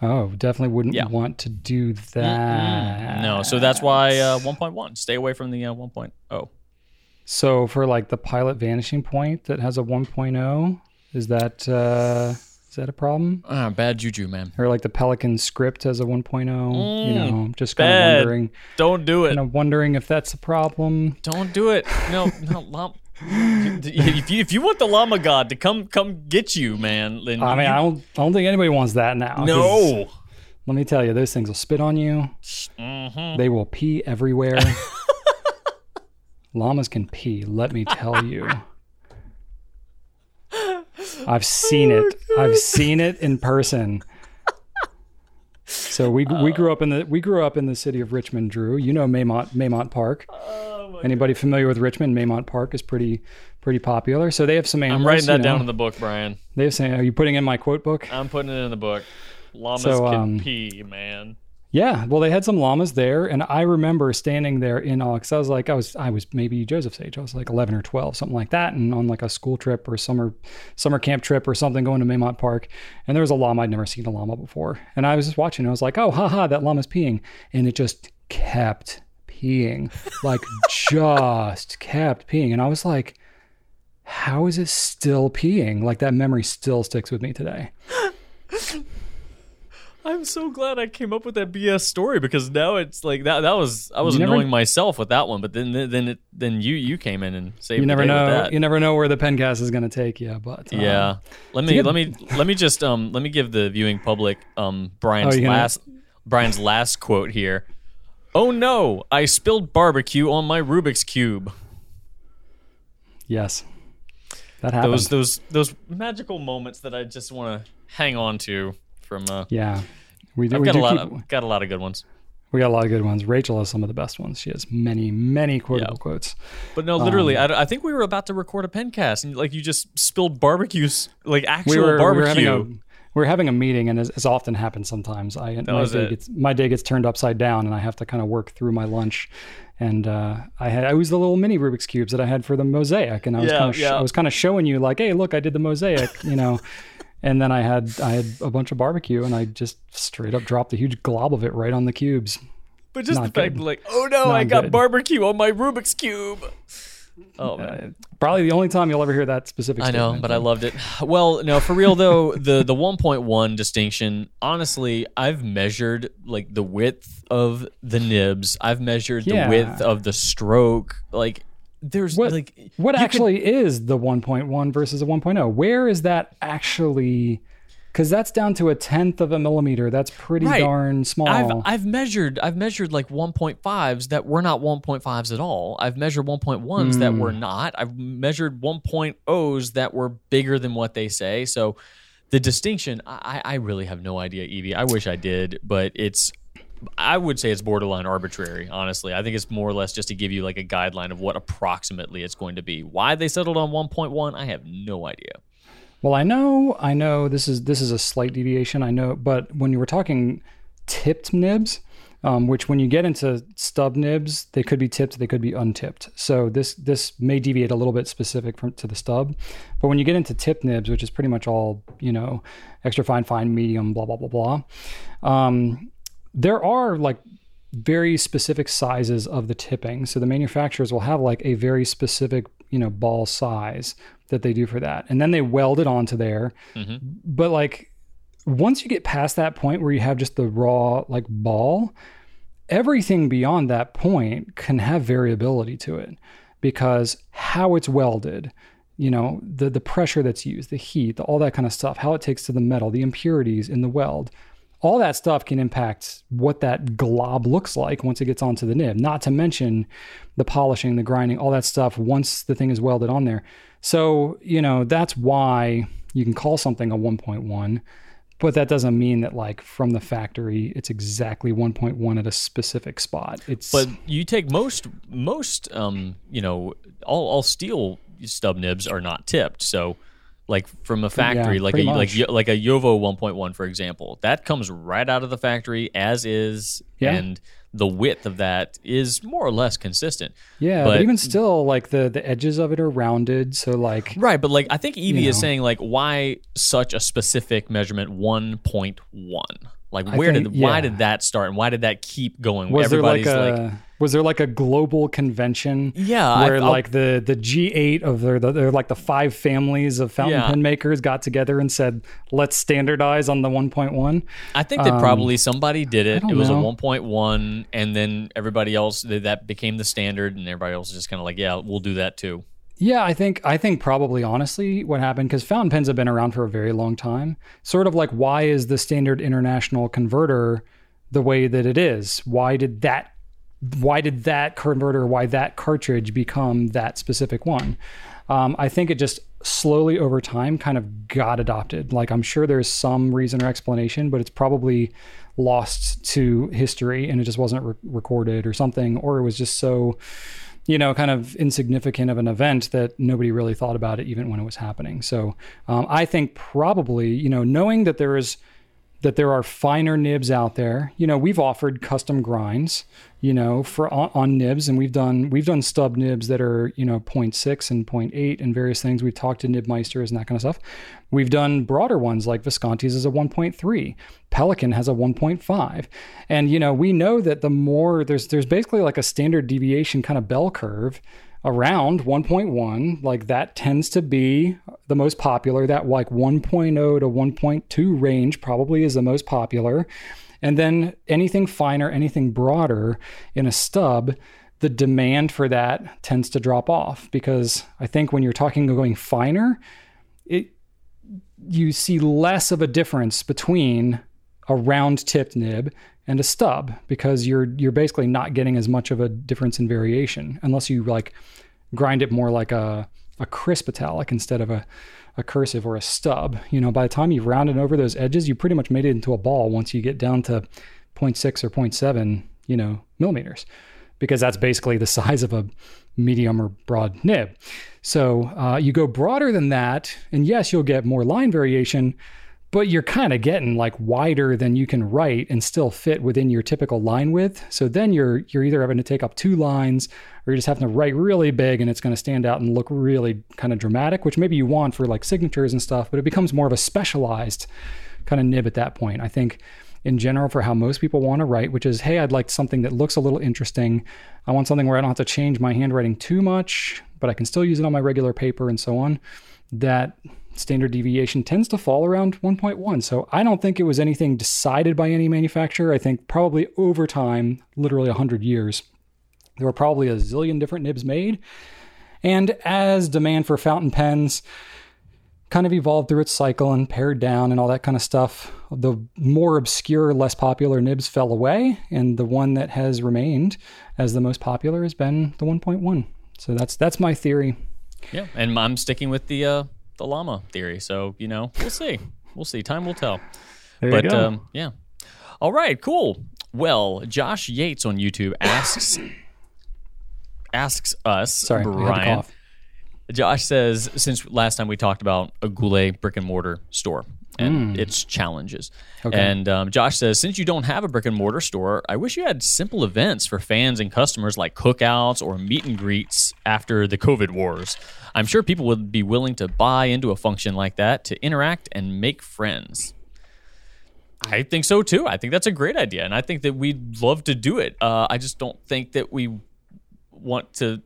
Oh, definitely wouldn't Yeah. want to do that. No, so that's why uh, 1.1. Stay away from the uh, 1.0. So for like the pilot vanishing point that has a 1.0, is that uh, is that a problem? Ah, bad juju, man. Or like the Pelikan script has a 1.0? you know, just kind Mm, of wondering, Don't do it. kind of wondering if that's a problem. Don't do it. No, no, [LAUGHS] llama. If you if you want the llama god to come come get you, man, then I mean, you- I don't, I don't think anybody wants that now. no. Let me tell you, those things will spit on you. Mm-hmm. They will pee everywhere. Llamas can pee, let me tell you. I've seen Oh, it. I've seen it in person. So we we grew up in the we grew up in the city of Richmond, Drew. You know Maymont Maymont Park. Oh Anybody familiar with Richmond? Maymont Park is pretty pretty popular. So they have some animals. I'm writing that you down in the book, Brian. They have some. Are you putting in my quote book? I'm putting it in the book. Llamas So, can um, pee, man. Yeah, well, they had some llamas there, and I remember standing there in awe because I was like, I was, I was maybe Joseph's age. I was like eleven or twelve, something like that, and on like a school trip or summer, summer camp trip or something, going to Maymont Park, and there was a llama. I'd never seen a llama before, and I was just watching. And I was like, oh, haha, that llama's peeing, and it just kept peeing, like [LAUGHS] just kept peeing, and I was like, how is it still peeing? Like that memory still sticks with me today. [LAUGHS] I'm so glad I came up with that BS story because now it's like that. That was I was You never- annoying myself with that one, but then then it, then you you came in and saved. You never know. You never know where the pen pencast is going to take you, but uh, Yeah. Let me good- let me [LAUGHS] let me just um let me give the viewing public um Brian's Oh, you're gonna- last Brian's last quote here. Oh no, I spilled barbecue on my Rubik's cube. Yes, that happened. Those those those magical moments that I just want to hang on to from uh yeah, we do. I've We, got do a lot keep, of, got a lot of good ones. we got a lot of good ones. Rachel has some of the best ones. She has many, many quotable quotes. But no, literally, I, I think we were about to record a pencast, and like you just spilled barbecues, like actual We were, we were barbecue. having were having a meeting, and as, as often happens sometimes, I my day it. gets my day gets turned upside down, and I have to kind of work through my lunch. And uh, I had I used the little mini Rubik's cubes that I had for the mosaic, and I was Yeah, kind of sh- yeah. I was kind of showing you like, hey, look, I did the mosaic, you know. [LAUGHS] and then I had I had a bunch of barbecue, and I just straight up dropped a huge glob of it right on the cubes. but just the fact, good. like, oh no, I got good. barbecue on my Rubik's cube. Oh uh, man. Probably the only time you'll ever hear that specific. I know, but I loved it. Well, no, for real though, the the 1.1 distinction, honestly, I've measured like the width of the nibs. I've measured Yeah. the width of the stroke. Like there's What, like what you could- actually is the 1.1 versus a 1.0? Where is that actually because that's down to a tenth of a millimeter. That's pretty Right. darn small. I've I've measured I've measured like 1.5s that were not 1.5s at all. I've measured 1.1s that Hmm. were not. I've measured 1.0s that were bigger than what they say. So the distinction, I, I really have no idea, Evie. I wish I did, but it's I would say it's borderline arbitrary, honestly. I think it's more or less just to give you like a guideline of what approximately it's going to be. Why they settled on 1.1, I have no idea. Well, I know, I know this is this is a slight deviation. I know, but when you were talking tipped nibs, um, which when you get into stub nibs, they could be tipped, they could be untipped. So this this may deviate a little bit specific from to the stub, but when you get into tip nibs, which is pretty much all you know, extra fine, fine, medium, blah blah blah blah, um, there are like very specific sizes of the tipping. So the manufacturers will have like a very specific, you know, ball size that they do for that. And then they weld it onto there. Mm-hmm. But like once you get past that point where you have just the raw like ball, everything beyond that point can have variability to it because how it's welded, you know, the the pressure that's used, the heat, the, all that kind of stuff, how it takes to the metal, the impurities in the weld, all that stuff can impact what that glob looks like once it gets onto the nib. Not to mention the polishing, the grinding, all that stuff once the thing is welded on there. So, you know, that's why you can call something a 1.1, but that doesn't mean that like from the factory it's exactly 1.1 at a specific spot. It's But you take most most um you know all all steel stub nibs are not tipped. So like from a factory, like a pretty like like a Jowo 1.1 for example, that comes right out of the factory as is, Yeah. and the width of that is more or less consistent. yeah, but, but- even still like the the edges of it are rounded, so like Right, but like I think Evie You is know. saying like why such a specific measurement 1.1? Like I where think- did why did that start and why did that keep going? was there like Everybody's a was there like a global convention Yeah, where I'll- like the the G8 of their the, they're like the five families of fountain Yeah. pen makers got together and said let's standardize on the 1.1 I think that probably somebody did it. Um, It was know. a 1.1, and then everybody else that that became the standard, and everybody else was just kind of like, yeah, we'll do that too. Yeah, I think I think probably honestly what happened because fountain pens have been around for a very long time. Sort of like why is the standard international converter the way that it is? Why did that why did that converter, why that cartridge become that specific one? Um, I think it just slowly over time kind of got adopted. Like I'm sure there's some reason or explanation, but it's probably lost to history and it just wasn't re- recorded or something, or it was just so you know, kind of insignificant of an event that nobody really thought about it even when it was happening. So um, I think probably, you know, knowing that there is that there are finer nibs out there. You know, we've offered custom grinds, you know, for on, on nibs, and we've done we've done stub nibs that are you know 0.6 and 0.8 and various things. We've talked to nibmeisters and that kind of stuff. We've done broader ones like Visconti's is a 1.3, Pelikan has a 1.5, and you know we know that the more there's there's basically like a standard deviation kind of bell curve around 1.1 like that tends to be the most popular. That like 1.0 to 1.2 range probably is the most popular. And then anything finer anything broader in a stub the demand for that tends to drop off. Because i think when you're talking going finer it you see less of a difference between a round tipped nib and a stub because you're you're basically not getting as much of a difference in variation unless you like grind it more like a a crisp italic instead of a a cursive or a stub. You know, by the time you've rounded over those edges, you pretty much made it into a ball once you get down to 0.6 or 0.7, you know, millimeters, because that's basically the [LAUGHS] size of a medium or broad nib. So uh, you go broader than that, and yes, you'll get more line variation, but you're kind of getting like wider than you can write and still fit within your typical line width. So then you're you're either having to take up two lines or you're just having to write really big and it's going to stand out and look really kind of dramatic, which maybe you want for like signatures and stuff, but it becomes more of a specialized kind of nib at that point. I think in general for how most people want to write, which is, hey, I'd like something that looks a little interesting. I want something where I don't have to change my handwriting too much, but I can still use it on my regular paper and so on. That standard deviation tends to fall around 1.1. So I don't think it was anything decided by any manufacturer. I think probably over time, literally 100 years, there were probably a zillion different nibs made. And as demand for fountain pens kind of evolved through its cycle and pared down and all that kind of stuff. The more obscure, less popular nibs fell away, and the one that has remained as the most popular has been the 1.1. So that's that's my theory. Yeah, and I'm sticking with the uh, the llama theory. So you know, we'll see. We'll see. Time will tell. There but you go. Um, yeah. All right. Cool. Well, Josh Yates on YouTube asks asks us, Sorry, I had to Brian. Josh says, since last time we talked about a Goulet brick and mortar store and its challenges. Okay. And um, Josh says, since you don't have a brick and mortar store, I wish you had simple events for fans and customers like cookouts or meet and greets after the COVID wars. I'm sure people would be willing to buy into a function like that to interact and make friends. I think so too. I think that's a great idea, and I think that we'd love to do it. Uh, I just don't think that we want to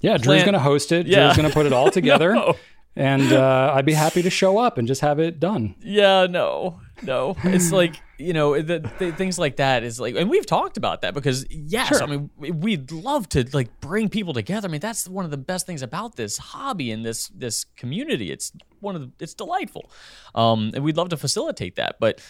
Yeah, Drew's going to host it. Yeah. Drew's going to put it all [LAUGHS] together. No. And uh, I'd be happy to show up and just have it done. Yeah, no, no. It's [LAUGHS] like you know, the, the, things like that is like, and we've talked about that because yes, Sure. I mean, we'd love to like bring people together. I mean, that's one of the best things about this hobby and this this community. It's one of the, it's delightful, um, and we'd love to facilitate that. But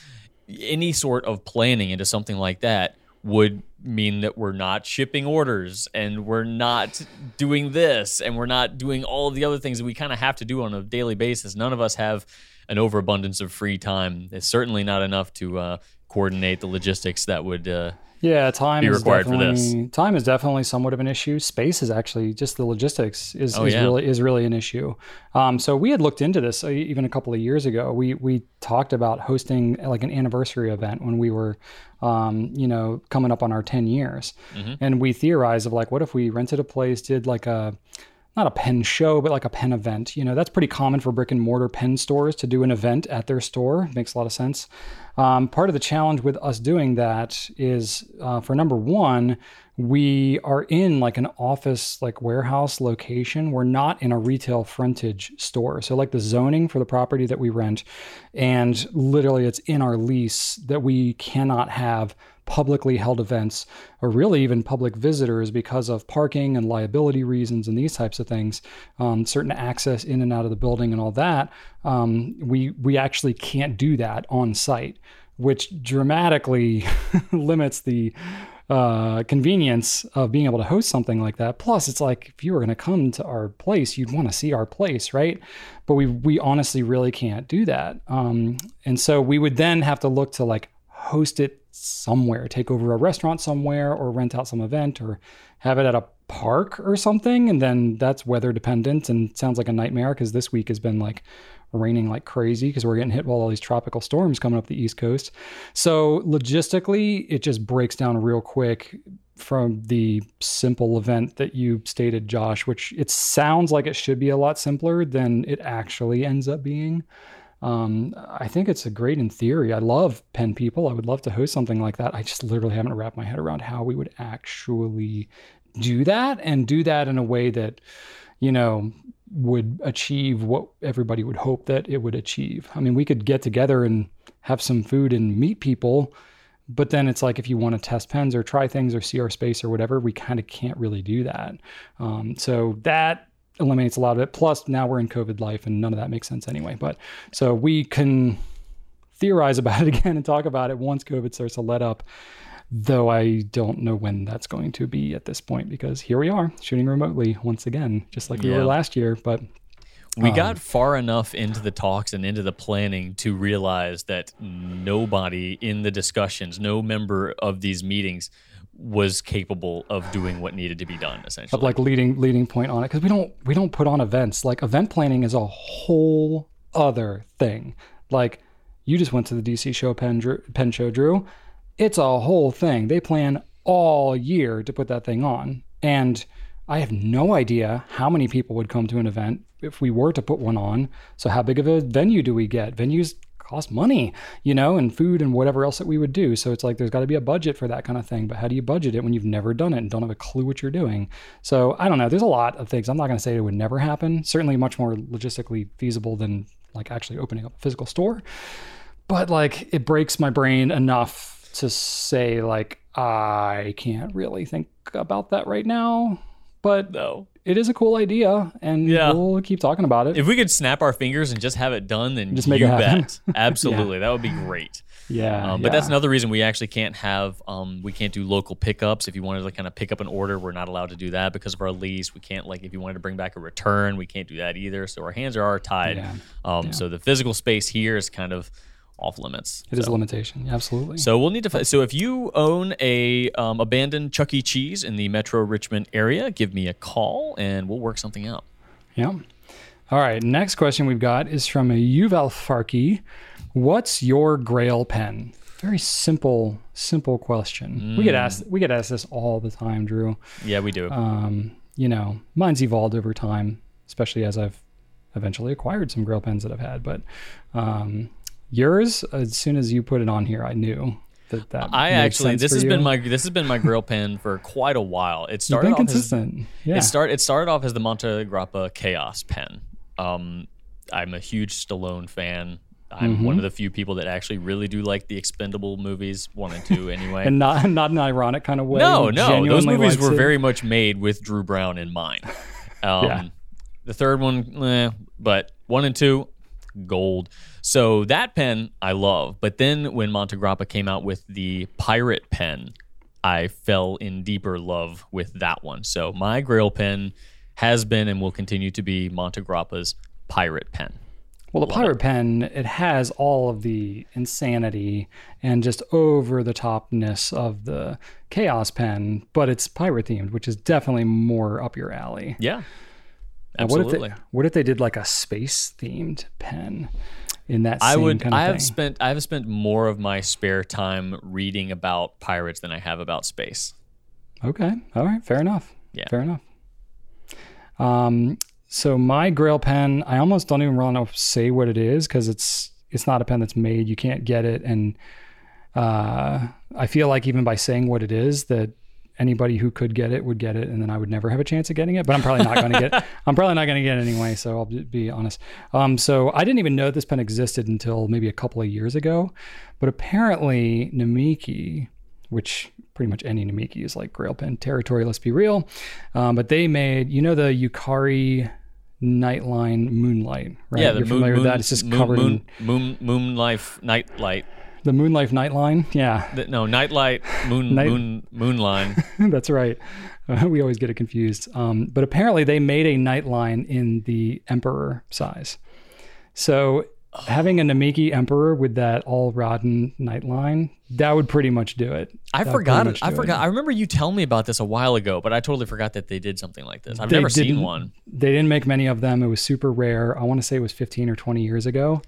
any sort of planning into something like that would mean that we're not shipping orders and we're not doing this and we're not doing all the other things that we kind of have to do on a daily basis. None of us have an overabundance of free time. It's certainly not enough to uh, coordinate the logistics that would. Uh, Yeah, time Be is required for definitely time is definitely somewhat of an issue. Space is actually just the logistics is, Oh, is yeah. really is really an issue. Um, so we had looked into this uh, even a couple of years ago. We we talked about hosting uh, like an anniversary event when we were, um, you know, coming up on our ten years, Mm-hmm. and we theorized of like, what if we rented a place, did like a not a pen show, but like a pen event. You know, that's pretty common for brick and mortar pen stores to do an event at their store. Makes a lot of sense. Um, part of the challenge with us doing that is uh, for number one, we are in like an office, like warehouse location. We're not in a retail frontage store. So, like the zoning for the property that we rent, and literally it's in our lease that we cannot have publicly held events or really even public visitors because of parking and liability reasons and these types of things um, certain access in and out of the building and all that um, we we actually can't do that on site which dramatically [LAUGHS] limits the uh, convenience of being able to host something like that. Plus, it's like if you were going to come to our place, you'd want to see our place, right? But we we honestly really can't do that. Um, and so we would then have to look to like host it somewhere, take over a restaurant somewhere, or rent out some event, or have it at a park or something. And then that's weather dependent and sounds like a nightmare because this week has been like raining like crazy because we're getting hit with all these tropical storms coming up the East Coast. So logistically, it just breaks down real quick from the simple event that you stated, Josh, which it sounds like it should be a lot simpler than it actually ends up being. Um, I think it's a great in theory. I love pen people. I would love to host something like that. I just literally haven't wrapped my head around how we would actually do that and do that in a way that, you know, would achieve what everybody would hope that it would achieve. I mean, we could get together and have some food and meet people, but then it's like if you want to test pens or try things or see our space or whatever, we kind of can't really do that. Um, so that eliminates a lot of it. Plus, now we're in COVID life and none of that makes sense anyway. But so we can theorize [LAUGHS] about it again and talk about it once COVID starts to let up. Though I don't know when that's going to be at this point because here we are shooting remotely once again, just like we Yeah. were last year. But we um, got far enough into the talks and into the planning to realize that nobody in the discussions, no member of these meetings was capable of doing what needed to be done essentially. of like leading leading point on it. Because we don't we don't put on events. Like event planning is a whole other thing. Like you just went to the dc show pen, Drew, pen show drew. It's a whole thing. They plan all year to put that thing on. And i have no idea how many people would come to an event if we were to put one on. So how big of a venue do we get? Venues cost money, you know, and food and whatever else that we would do. So it's like there's got to be a budget for that kind of thing. But how do you budget it when you've never done it and don't have a clue what you're doing? So I don't know. There's a lot of things. I'm not going to say it would never happen. Certainly much more logistically feasible than like actually opening up a physical store. But like it breaks my brain enough to say like I can't really think about that right now. But no. It is a cool idea, and Yeah. we'll keep talking about it. If we could snap our fingers and just have it done, then Just make you it happen. bet. [LAUGHS] Absolutely, that would be great. yeah, Um, but that's another reason we actually can't have um, we can't do local pickups. If you wanted to kind of pick up an order, we're not allowed to do that because of our lease. We can't like if you wanted to bring back a return, we can't do that either. So our hands are, tied. Yeah. Um, So the physical space here is kind of off limits. It is a limitation. Absolutely. So we'll need to. fi- So if you own a um, abandoned Chuck E. Cheese in the Metro Richmond area, give me a call and we'll work something out. Yeah. All right. Next question we've got is from a Yuval Farki. What's your Grail pen? Very simple, simple question. We get asked we get asked this all the time, Drew. Yeah, we do. Um, you know, mine's evolved over time, especially as I've eventually acquired some Grail pens that I've had. But um, yours, as soon as you put it on here, I knew that that. I actually this has you. been my this has been my grill pen for quite a while. It You've started been off as, consistent. yeah. It start it started off as the Monte Grappa Chaos pen. Um, I'm a huge Stallone fan. I'm Mm-hmm. one of the few people that actually really do like the Expendable movies, one and two anyway. [LAUGHS] and not not an ironic kind of way. no, no, those movies were it. very much made with Drew Brown in mind. [LAUGHS] Um, Yeah. The third one, eh, but one and two, gold. So that pen I love. But then when Montegrappa came out with the Pirate pen, I fell in deeper love with that one. So my Grail pen has been and will continue to be Montegrappa's Pirate pen. Well, the pirate pen, it has all of the insanity and just over the topness of the chaos pen, but it's pirate themed, which is definitely more up your alley. Yeah. Now, what Absolutely. if they what if they did like a space themed pen in that I would. kind of I have thing? spent. I have spent more of my spare time reading about pirates than I have about space. Okay. All right. Fair enough. Yeah. Fair enough. Um, so my Grail pen, I almost don't even want to say what it is because it's it's not a pen that's made. You can't get it, and uh, I feel like even by saying what it is, that anybody who could get it would get it, and then I would never have a chance of getting it. But I'm probably not going to get. [LAUGHS] I'm probably not going to get it anyway. So I'll be- honest. Um, so I didn't even know this pen existed until maybe a couple of years ago, but apparently Namiki which pretty much any Namiki is like Grail Pen territory, let's be real. Um, but they made, you know, the Yukari Nightline Moonlight, right? Yeah, the You're moon, familiar moon, with that. It's just moon, covered moon, in moon, moon life, night light. The Moonlight Nightline. Yeah, The- No, Nightlight, moon, Night- moon, moon line. [LAUGHS] that's right. Uh, we always get it confused. Um, but apparently they made a Nightline in the Emperor size. So having a Namiki Emperor with that all rotten Nightline, that would pretty much do it. I That forgot it. I forgot. I remember you telling me about this a while ago, but I totally forgot that they did something like this. I've They never seen one. They didn't make many of them. It was super rare. I want to say it was 15 or 20 years ago.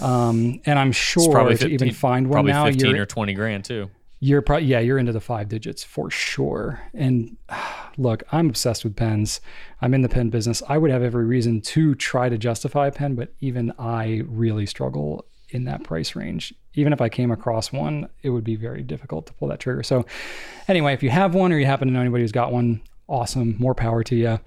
Um, and I'm sure Probably to even find one Probably now, fifteen or twenty grand too. you're probably, yeah, you're into the five digits for sure. And [SIGHS] look, I'm obsessed with pens. I'm in the pen business. I would have every reason to try to justify a pen, but even I really struggle in that price range. Even if I came across one, it would be very difficult to pull that trigger. So, anyway, if you have one or you happen to know anybody who's got one, awesome. More power to you.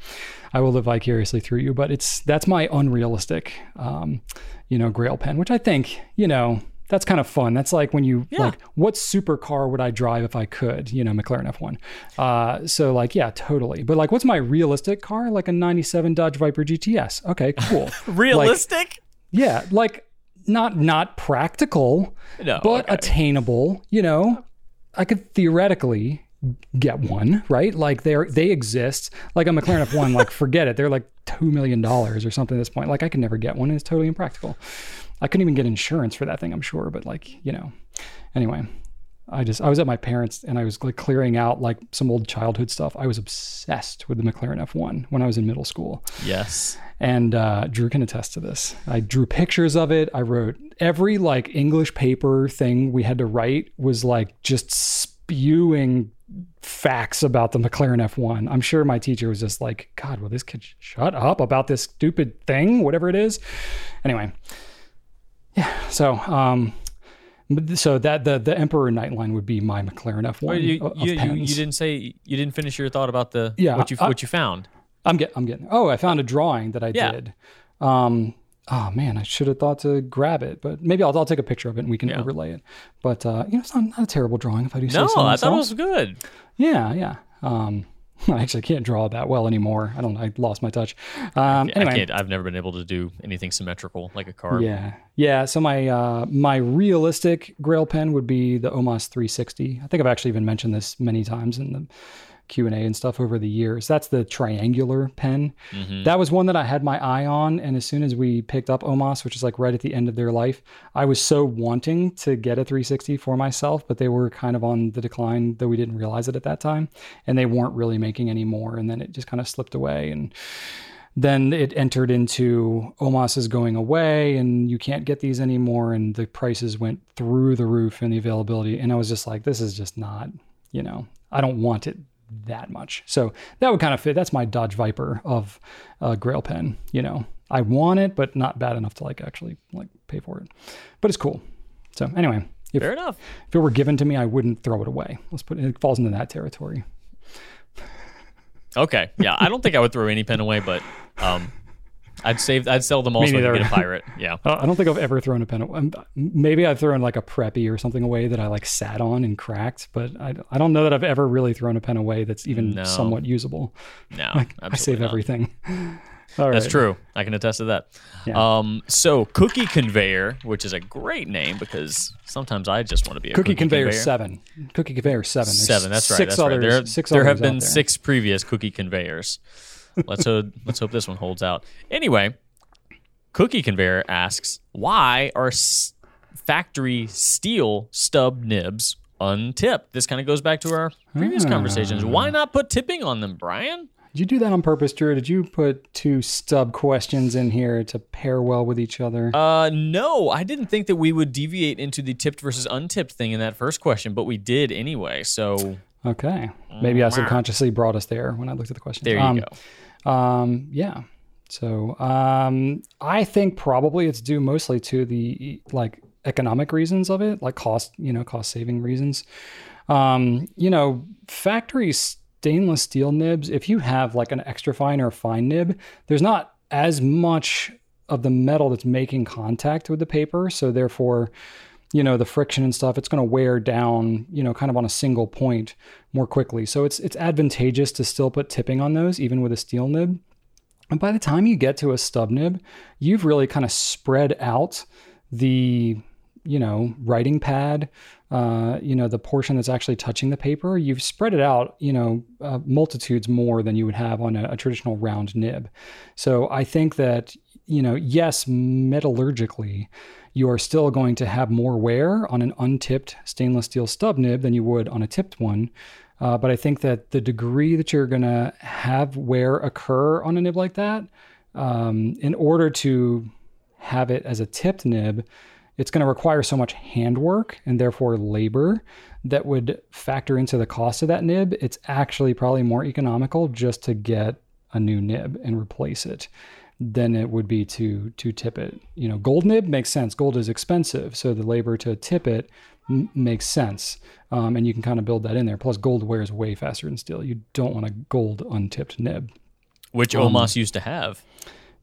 I will live vicariously through you. But it's that's my unrealistic, um, you know, Grail pen, which I think you know that's kind of fun. That's like when you Yeah. like, what supercar would I drive if I could? You know, McLaren F1. Uh, so like, yeah, totally. But like, what's my realistic car? Like a '97 Dodge Viper GTS. Okay, cool. [LAUGHS] Realistic? Yeah, like not not practical, no, but okay. attainable. You know, I could theoretically get one, right? Like they are they exist. Like a McLaren F1, like [LAUGHS] forget it. They're like two million dollars or something at this point. Like I could never get one. It's totally impractical. I couldn't even get insurance for that thing. I'm sure, but like you know, anyway. I just I was at my parents and I was like clearing out like some old childhood stuff. I was obsessed with the McLaren F1 when I was in middle school yes. and uh, Drew can attest to this. I drew pictures of it. I wrote every like English paper thing we had to write was like just spewing facts about the McLaren F1. I'm sure my teacher was just like, God, will this kid shut up about this stupid thing, whatever it is? Anyway, yeah. So, um, so that the the Emperor Nightline would be my McLaren F1 Wait, you, you, you, you didn't say you didn't finish your thought about the Yeah, what you I- what you found. I'm get I'm getting. Oh, I found a drawing that I Yeah. did. Um, oh man, I should have thought to grab it, but maybe I'll, I'll take a picture of it and we can Yeah. overlay it. But uh, you know, it's not, not a terrible drawing if I do say No, so I myself. thought it was good. Yeah, yeah. Um, [LAUGHS] I actually can't draw that well anymore. I don't. I lost my touch. Um, anyway, I can't. I've never been able to do anything symmetrical like a card. Yeah, yeah. So my uh, my realistic Grail pen would be the Omas 360. I think I've actually even mentioned this many times in the Q and stuff over the years. That's the triangular pen. Mm-hmm. That was one that I had my eye on, and as soon as we picked up Omas, which is like right at the end of their life, I was so wanting to get a 360 for myself, but they were kind of on the decline, though we didn't realize it at that time, and they weren't really making any more, and then it just kind of slipped away and then it entered into Omas is going away and you can't get these anymore and the prices went through the roof and the availability and I was just like this is just not you know I don't want it that much so that would kind of fit that's my Dodge Viper of uh, Grail pen you know I want it but not bad enough to like actually like pay for it but it's cool so anyway if, Fair enough. if it were given to me I wouldn't throw it away let's put it, it falls into that territory Okay. Yeah. I don't think I would throw any pen away, but um, I'd save. I'd sell them all so I could get a pirate. Yeah. [LAUGHS] I don't think I've ever thrown a pen. um, Maybe I've thrown like a preppy or something away that I like sat on and cracked, but I, I don't know that I've ever really thrown a pen away that's even No. somewhat usable. No. [LAUGHS] I save not. everything. [LAUGHS] All That's right. true. I can attest to that. Yeah. Um, so Cookie Conveyor, which is a great name because sometimes I just want to be a Cookie, cookie, conveyor, seven. Cookie conveyor seven. There's Seven. That's right. Six that's others. right. There, six there have others been there. six previous cookie conveyors. Let's hope. let's hope this one holds out. Anyway, Cookie Conveyor asks, why are s- factory steel stub nibs untipped? This kind of goes back to our previous Ah. conversations. Why not put tipping on them, Brian? Did you do that on purpose, Drew? Did you put two stub questions in here to pair well with each other? Uh, no, I didn't think that we would deviate into the tipped versus untipped thing in that first question, but we did anyway. So okay. Maybe I subconsciously brought us there when I looked at the question. there you Um, go. Um, yeah. So um, I think probably it's due mostly to the like economic reasons of it, like cost, you know, cost saving reasons. Um, you know, factory stainless steel nibs, if you have like an extra fine or a fine nib, there's not as much of the metal that's making contact with the paper. So therefore, you know, the friction and stuff, it's going to wear down, you know, kind of on a single point more quickly. So it's it's advantageous to still put tipping on those, even with a steel nib. And by the time you get to a stub nib, you've really kind of spread out the, you know, writing pad, uh, you know, the portion that's actually touching the paper. You've spread it out, you know, uh, multitudes more than you would have on a, a traditional round nib. So I think that, you know, yes, metallurgically, you are still going to have more wear on an untipped stainless steel stub nib than you would on a tipped one. Uh, but I think that the degree that you're going to have wear occur on a nib like that, um, in order to have it as a tipped nib, it's going to require so much handwork and therefore labor that would factor into the cost of that nib. It's actually probably more economical just to get a new nib and replace it than it would be to to tip it. You know, gold nib makes sense. Gold is expensive, so the labor to tip it m- makes sense, um, and you can kind of build that in there. Plus, gold wears way faster than steel. You don't want a gold untipped nib. Which um, Omas used to have.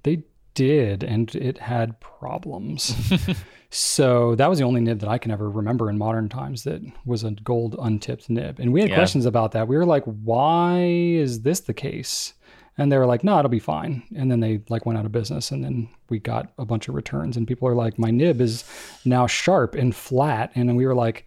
They did, and it had problems. [LAUGHS] so that was the only nib that I can ever remember in modern times that was a gold untipped nib. And we had Yeah. questions about that. We were like, why is this the case? And they were like, no, it'll be fine. And then they like went out of business and then we got a bunch of returns and people are like, my nib is now sharp and flat. And then we were like,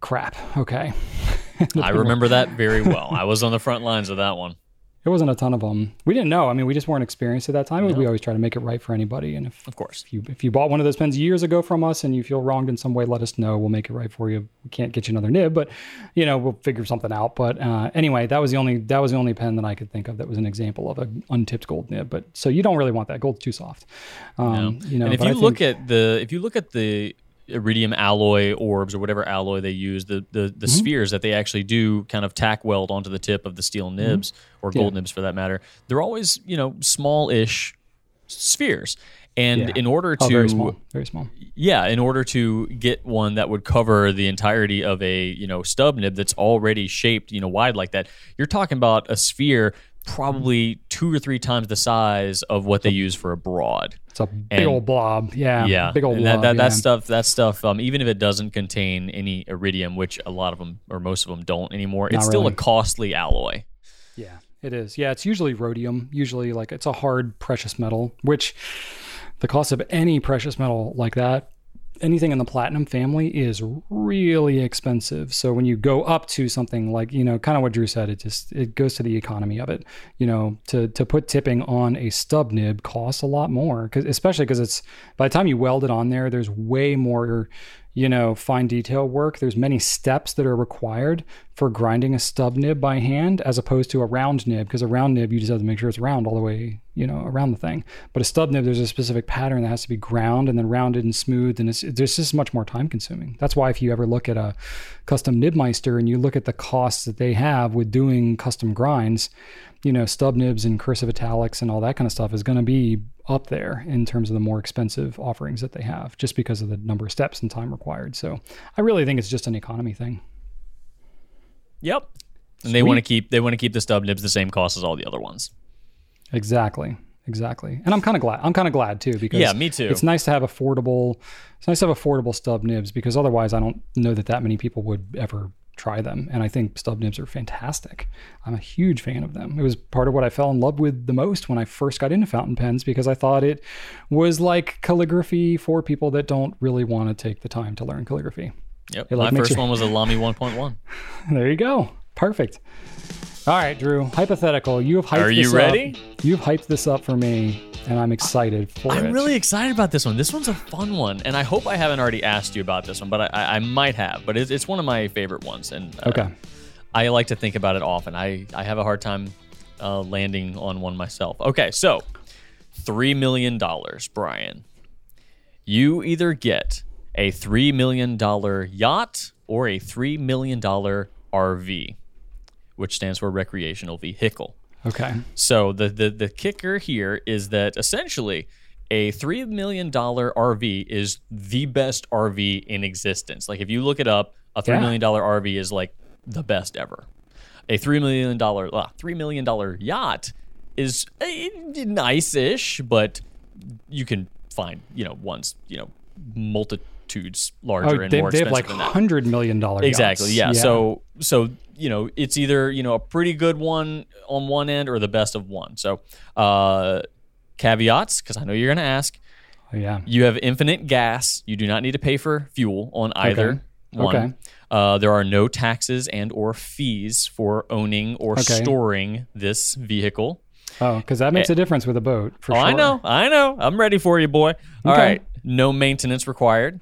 crap. Okay. [LAUGHS] I remember that very well. I was on the front lines of that one. There wasn't a ton of them. We didn't know. I mean, we just weren't experienced at that time. We always try to make it right for anybody. And if Of course. if you if you bought one of those pens years ago from us and you feel wronged in some way, let us know. We'll make it right for you. We can't get you another nib, but you know we'll figure something out. But uh, anyway, that was the only that was the only pen that I could think of that was an example of an untipped gold nib. But so you don't really want that. Gold's too soft. Um, You know, and if you I look think- at the if you look at the iridium alloy orbs or whatever alloy they use, the the, the Mm-hmm. spheres that they actually do kind of tack weld onto the tip of the steel nibs or gold nibs for that matter, they're always you know small-ish spheres. And Yeah. in order to oh, very small, very small. yeah, in order to get one that would cover the entirety of a you know stub nib that's already shaped you know wide like that, you're talking about a sphere probably two or three times the size of what they use for a broad. It's a big And- old blob. Yeah, Yeah, big old blob. that, that, that yeah. stuff, that stuff. Um, even if it doesn't contain any iridium, which a lot of them or most of them don't anymore, it's Not still a costly alloy. Yeah, it is. Yeah, it's usually rhodium. Usually, like it's a hard precious metal, which the cost of any precious metal like that, anything in the platinum family, is really expensive. So when you go up to something like you know, kind of what Drew said, it just it goes to the economy of it. You know, to to put tipping on a stub nib costs a lot more, cause, especially because it's by the time you weld it on there, there's way more you know, fine detail work. There's many steps that are required for grinding a stub nib by hand as opposed to a round nib because a round nib you just have to make sure it's round all the way, you know, around the thing. But a stub nib there's a specific pattern that has to be ground and then rounded and smooth and it's there's just much more time consuming. That's why if you ever look at a custom nibmeister and you look at the costs that they have with doing custom grinds, you know, stub nibs and cursive italics and all that kind of stuff is going to be up there in terms of the more expensive offerings that they have, just because of the number of steps and time required. So I really think it's just an economy thing. Yep. And they want to keep they want to keep the stub nibs the same cost as all the other ones. Exactly. Exactly. And I'm kind of glad. I'm kind of glad too because Yeah, me too. It's nice to have affordable. It's nice to have affordable stub nibs because otherwise I don't know that that many people would ever try them. And I think stub nibs are fantastic. I'm a huge fan of them. It was part of what I fell in love with the most when I first got into fountain pens because I thought it was like calligraphy for people that don't really want to take the time to learn calligraphy. Yep. It, like, My first you- one was a Lamy 1.1. [LAUGHS] There you go. Perfect. All right, Drew. Hypothetical. You have hyped this up. Are you ready? Up. You've hyped this up for me, and I'm excited for it. I'm really excited about this one. This one's a fun one, and I hope I haven't already asked you about this one, but I, I, I might have. But it's, it's one of my favorite ones, and uh, Okay. I like to think about it often. I, I have a hard time uh, landing on one myself. Okay, so three million dollars, Brian. You either get a three million dollar yacht or a three million dollar RV, which stands for recreational vehicle. Okay. So the, the the kicker here is that essentially a three million dollar RV is the best RV in existence. Like if you look it up, a three Yeah. million dollar RV is like the best ever. A three million dollar uh, three million dollar yacht is eh, nice-ish, but you can find you know ones you know multitudes larger Oh, and they, more they have like hundred million dollar. Exactly. yachts. Yeah. So so you know it's either you know a pretty good one on one end or the best of one. So uh, caveats because I know you're going to ask. Oh, yeah. You have infinite gas. You do not need to pay for fuel on either Okay. one. Okay. Uh, there are no taxes and or fees for owning or Okay. storing this vehicle. Oh, because that makes a difference with a boat. For. Oh, sure. I know, I know. I'm ready for you, boy. All Okay. right. No maintenance required.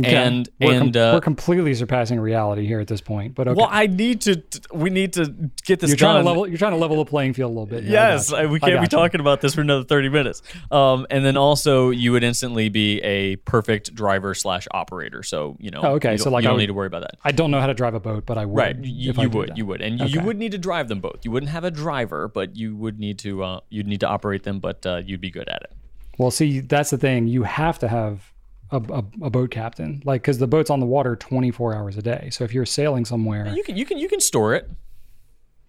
Okay. And we're, and com- uh, we're completely surpassing reality here at this point. But okay, well, I need to. We need to get this you're done. trying to level. You're trying to level the playing field a little bit. Yeah, Yes, you. I- we can't be you. talking about this for another thirty minutes. Um, and then also, you would instantly be a perfect driver slash operator. So you know, Oh, okay. you So, like, you I don't would- need to worry about that. I don't know how to drive a boat, but I would. Right, you, you would, that. you would, and you, you would need to drive them both. You wouldn't have a driver, but you would need to, uh, you'd need to operate them, but uh, you'd be good at it. Well, see, that's the thing. You have to have a, a, a boat captain, like because the boat's on the water 24 hours a day. So if you're sailing somewhere, You can, you can, you can store it.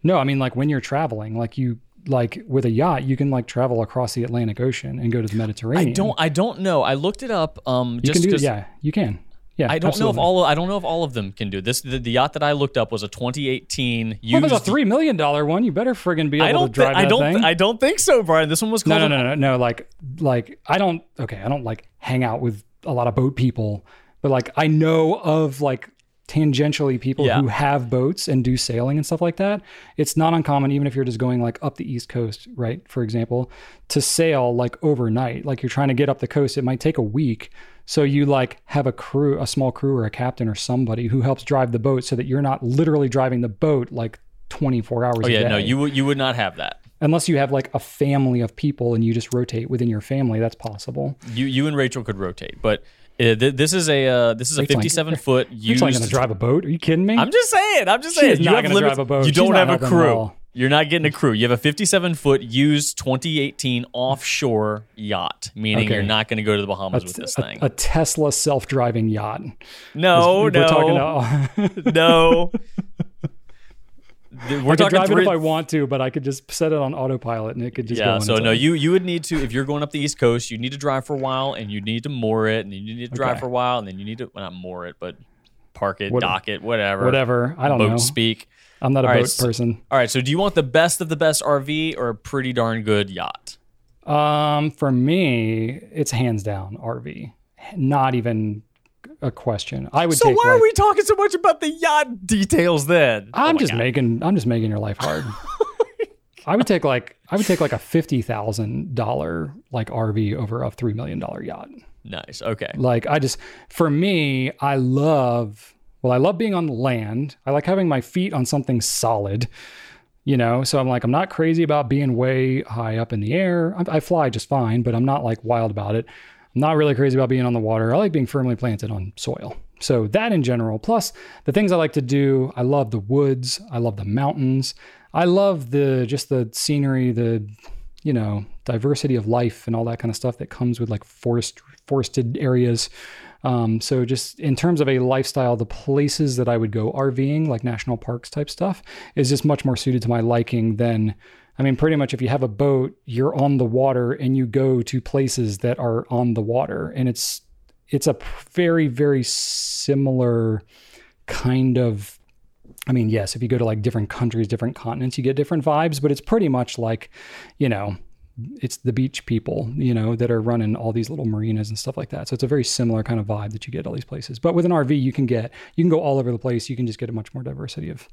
no, I mean like when you're traveling, like you like with a yacht, you can like travel across the Atlantic Ocean and go to the mediterranean I don't, I don't know. I looked it up. Um, You just can do. Yeah, you can. Yeah, I don't know if absolutely. all. I don't know if all of them can do this. The, the yacht that I looked up was a 2018 Well, used. if it's a three million dollar one, you better friggin' be able I don't. to drive thi- I don't. thing. I don't think so, Brian. This one was no, called. no, a- no, no, no. Like, like I don't. Okay, I don't like hang out with a lot of boat people, but like I know of like tangentially people Yeah. who have boats and do sailing and stuff like that. It's not uncommon, even if you're just going like up the East Coast, right? For example, to sail like overnight. Like you're trying to get up the coast, it might take a week. So you like have a crew, a small crew or a captain or somebody who helps drive the boat so that you're not literally driving the boat like 24 hours Oh a yeah, no, you would. You would not have that. Unless you have like a family of people and you just rotate within your family that's possible You, you and Rachel could rotate, but uh, th- this is a uh, this is a Rachel ain't- 57 foot you're used. not going to drive a boat are you kidding me I'm just saying. I'm just She saying. you not have gonna limits- a boat. You don't have a crew. You're not getting a crew. You have a 57 foot used 2018 offshore yacht, meaning Okay. you're not going to go to the Bahamas with this a, thing. a tesla self-driving yacht no, we're no, [LAUGHS] no. [LAUGHS] We're I could talking drive three, it if I want to, but I could just set it on autopilot and it could just go yeah. So no, own. you you would need to if you're going up the East Coast, you need to drive for a while, and you need to moor it, and then you need to drive Okay. for a while, and then you need to well, not moor it, but park it, What- dock it, whatever. Whatever. I don't know. Boat know. speak. I'm not a All right, boat so- person. All right. So, do you want the best of the best RV or a pretty darn good yacht? Um, for me, it's hands down RV. Not even a question. I would So take why like, are we talking so much about the yacht details then? Oh I'm my just God. making I'm just making your life hard. [LAUGHS] I would take like I would take like a fifty thousand dollar like RV over a three million dollar yacht. nice. Okay. Like I just for me, I love well, I love being on the land. I like having my feet on something solid. You know, so I'm like I'm not crazy about being way high up in the air. I, I fly just fine, but I'm not like wild about it. Not really crazy about being on the water. I like being firmly planted on soil. So that in general, plus the things I like to do, I love the woods, I love the mountains. I love the just the scenery, the you know, diversity of life and all that kind of stuff that comes with like forest forested areas. Um, so just in terms of a lifestyle, the places that I would go RVing, like national parks type stuff, is just much more suited to my liking than I mean, pretty much if you have a boat, you're on the water and you go to places that are on the water. And it's it's a very, very similar kind of I mean, yes, if you go to like different countries, different continents, you get different vibes, but it's pretty much like, you know, it's the beach people, you know, that are running all these little marinas and stuff like that. So it's a very similar kind of vibe that you get at all these places. But with an RV, you can get, you can go all over the place. You can just get a much more diversity of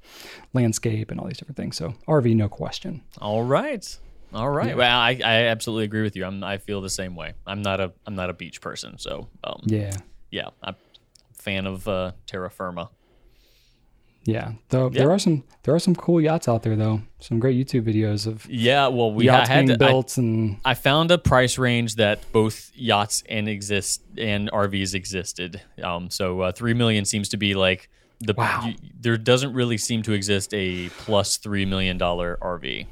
landscape and all these different things. So RV, no question. All right. All right. Well, I, I absolutely agree with you. I'm, I feel the same way. I'm not a I'm not a beach person, so um, Yeah. yeah, I'm a fan of uh, terra firma. Yeah. Though there are some, there are some cool yachts out there though. Some great YouTube videos of Yeah, well, we yachts had being to, I, built and I found a price range that both yachts and exist and RVs existed. Um, so uh, three million seems to be like the Wow. you- there doesn't really seem to exist a plus three million dollar RV.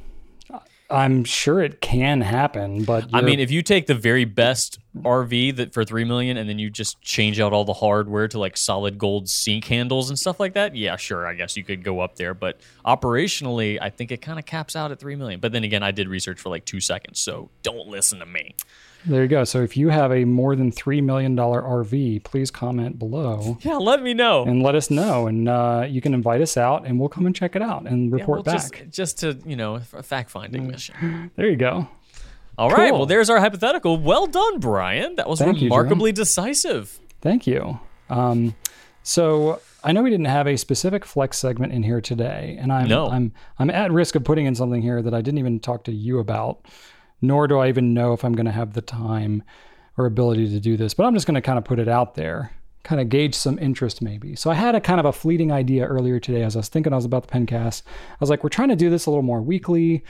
I'm sure it can happen, but I mean, if you take the very best RV that for three million, and then you just change out all the hardware to like solid gold sink handles and stuff like that, yeah, sure, I guess you could go up there. But operationally, I think it kind of caps out at three million. But then again, I did research for like two seconds, so don't listen to me. There you go. So if you have a more than $3 million RV, please comment below. [LAUGHS] Yeah, let me know. and let us know. And uh, you can invite us out, and we'll come and check it out and Yeah, report well, back. just, just to you know, a fact finding mission. [GASPS] There you go. All right, Cool. well, there's our hypothetical. Well done, Brian. That was Thank you, remarkably decisive. Thank you. Um, so I know we didn't have a specific flex segment in here today, and I'm No. I'm I'm at risk of putting in something here that I didn't even talk to you about, nor do I even know if I'm going to have the time or ability to do this. But I'm just going to kind of put it out there, kind of gauge some interest maybe. So I had a kind of a fleeting idea earlier today as I was thinking I was about the pencast. I was like, we're trying to do this a little more weekly.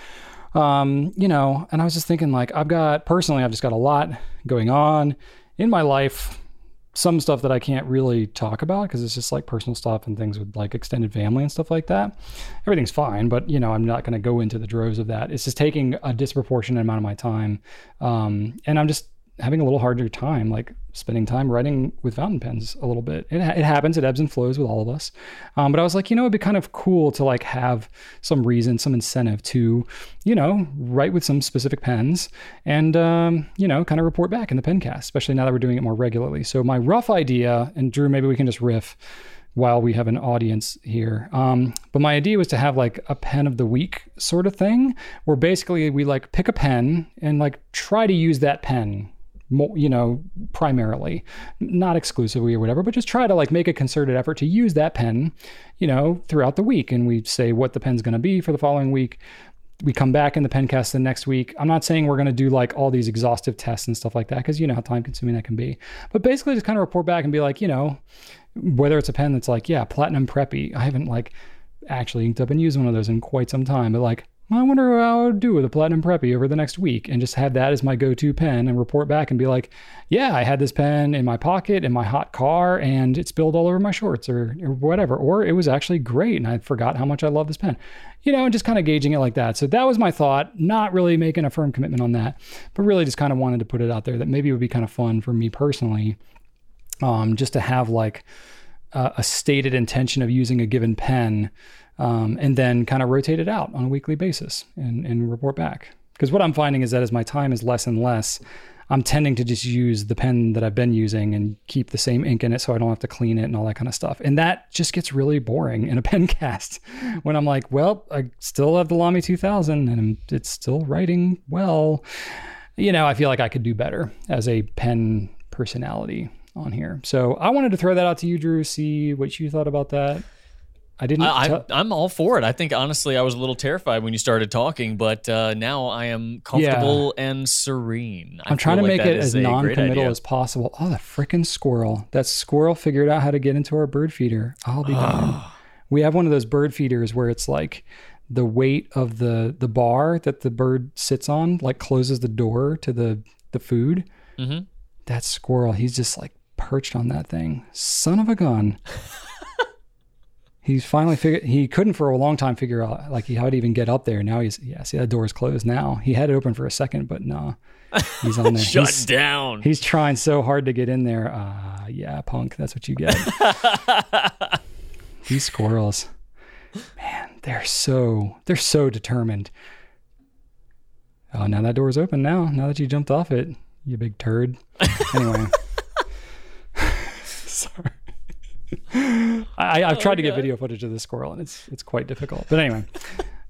um, you know, and I was just thinking, like, I've got personally, I've just got a lot going on in my life. Some stuff that I can't really talk about because it's just like personal stuff and things with like extended family and stuff like that. Everything's fine, but you know, I'm not going to go into the droves of that. It's just taking a disproportionate amount of my time, um, and I'm just having a little harder time, like spending time writing with fountain pens a little bit. It, it happens, it ebbs and flows with all of us. Um, but I was like, you know, it'd be kind of cool to like have some reason, some incentive to, you know, write with some specific pens and, um, you know, kind of report back in the pencast, especially now that we're doing it more regularly. So my rough idea, and Drew, maybe we can just riff while we have an audience here. Um, but my idea was to have like a pen of the week sort of thing, where basically we like pick a pen and like try to use that pen more, you know, primarily, not exclusively or whatever, but just try to like make a concerted effort to use that pen, you know, throughout the week. And we say what the pen's going to be for the following week. We come back in the pencast the next week. I'm not saying we're going to do like all these exhaustive tests and stuff like that because you know how time consuming that can be. But basically, just kind of report back and be like, you know, whether it's a pen that's like, yeah, platinum preppy. I haven't like actually inked up and used one of those in quite some time, but like, I wonder how I would do with a platinum preppy over the next week and just have that as my go-to pen and report back and be like, yeah, I had this pen in my pocket in my hot car and it spilled all over my shorts or, or whatever. Or it was actually great and I forgot how much I love this pen. You know, and just kind of gauging it like that. So that was my thought, not really making a firm commitment on that, but really just kind of wanted to put it out there that maybe it would be kind of fun for me personally um, just to have like a, a stated intention of using a given pen um, and then kind of rotate it out on a weekly basis and, and report back. Because what I'm finding is that as my time is less and less, I'm tending to just use the pen that I've been using and keep the same ink in it so I don't have to clean it and all that kind of stuff. And that just gets really boring in a [LAUGHS] pen cast when I'm like, well, I still have the Lamy 2000 and it's still writing well. You know, I feel like I could do better as a pen personality on here. So I wanted to throw that out to you, Drew, see what you thought about that. I didn't. I, tell- I'm, I'm all for it. I think honestly, I was a little terrified when you started talking, but uh, now I am comfortable and serene. I I'm trying to like make it as non-committal as possible. Oh, the freaking squirrel! That squirrel figured out how to get into our bird feeder. I'll be darned. We have one of those bird feeders where it's like the weight of the the bar that the bird sits on, like closes the door to the the food. Mhm. That squirrel, he's just like perched on that thing. Son of a gun. [LAUGHS] He's finally figured. He couldn't for a long time figure out like how to even get up there. Now he's yeah. See that door's closed now. He had it open for a second, but no, he's on there. [LAUGHS] Shut He's- down. He's trying so hard to get in there. Uh, yeah, punk. That's what you get. [LAUGHS] These squirrels, man, they're so they're so determined. Oh, now that door's open. Now, now that you jumped off it, you big turd. Anyway, [LAUGHS] sorry. I, I've tried to get video footage of this squirrel, and it's it's quite difficult. But anyway,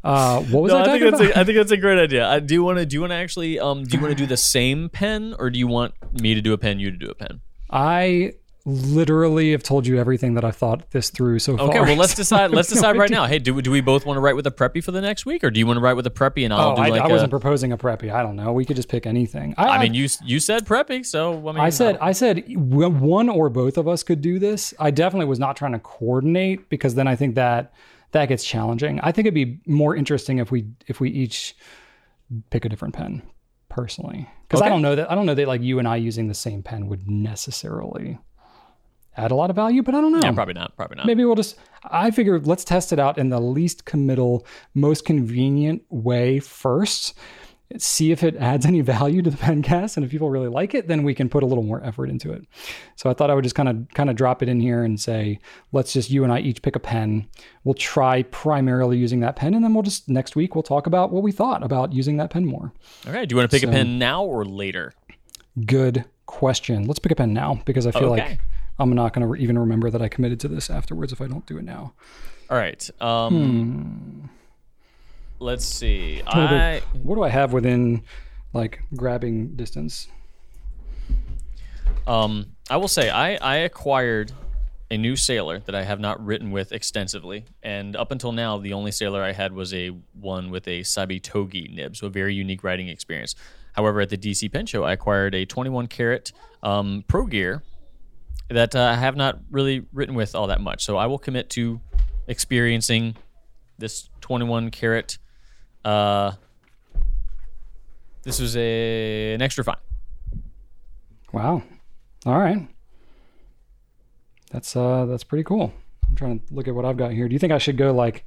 uh, what was no, I I talking think a, I think that's a great idea. I do you want to do you want to actually um do you want to do the same pen or do you want me to do a pen, you to do a pen? I literally have told you everything that I've thought this through so far. Okay, well let's [LAUGHS] decide. Let's I [LAUGHS] no decide right idea. now. Hey, do, do we both want to write with a preppy for the next week, or do you want to write with a preppy and I'll Oh, do I, like I a- wasn't proposing a preppy. I don't know. We could just pick anything. I, I mean, you you said preppy, so I mean, I said, I said, one or both of us could do this. I definitely was not trying to coordinate because then I think that that gets challenging. I think it'd be more interesting if we if we each pick a different pen personally because I don't know that I don't know that like you and I using the same pen would necessarily add a lot of value, but I don't know. yeah, probably not, probably not. Maybe we'll just. I figured let's test it out in the least committal, most convenient way first. See if it adds any value to the pencast, and if people really like it, then we can put a little more effort into it. So I thought I would just kind of kind of drop it in here and say, let's just you and I each pick a pen. We'll try primarily using that pen, and then we'll just next week we'll talk about what we thought about using that pen more. Okay, do you want to pick So- a pen now or later? Good question. Let's pick a pen now because I feel like Okay. I'm not going to even remember that I committed to this afterwards if I don't do it now. All right. Um, Let's see. What do- I what do I have within like grabbing distance? um I will say I I acquired a new sailor that I have not written with extensively, and up until now, the only sailor I had was a one with a Sabi Togi nib, so a very unique writing experience. However, at the DC Pen Show, I acquired a 21 karat um, Pro Gear that uh, I have not really written with all that much. So I will commit to experiencing this 21 carat. Uh, this was a an extra fine. Wow. All right. That's uh that's pretty cool. I'm trying to look at what I've got here. Do you think I should go like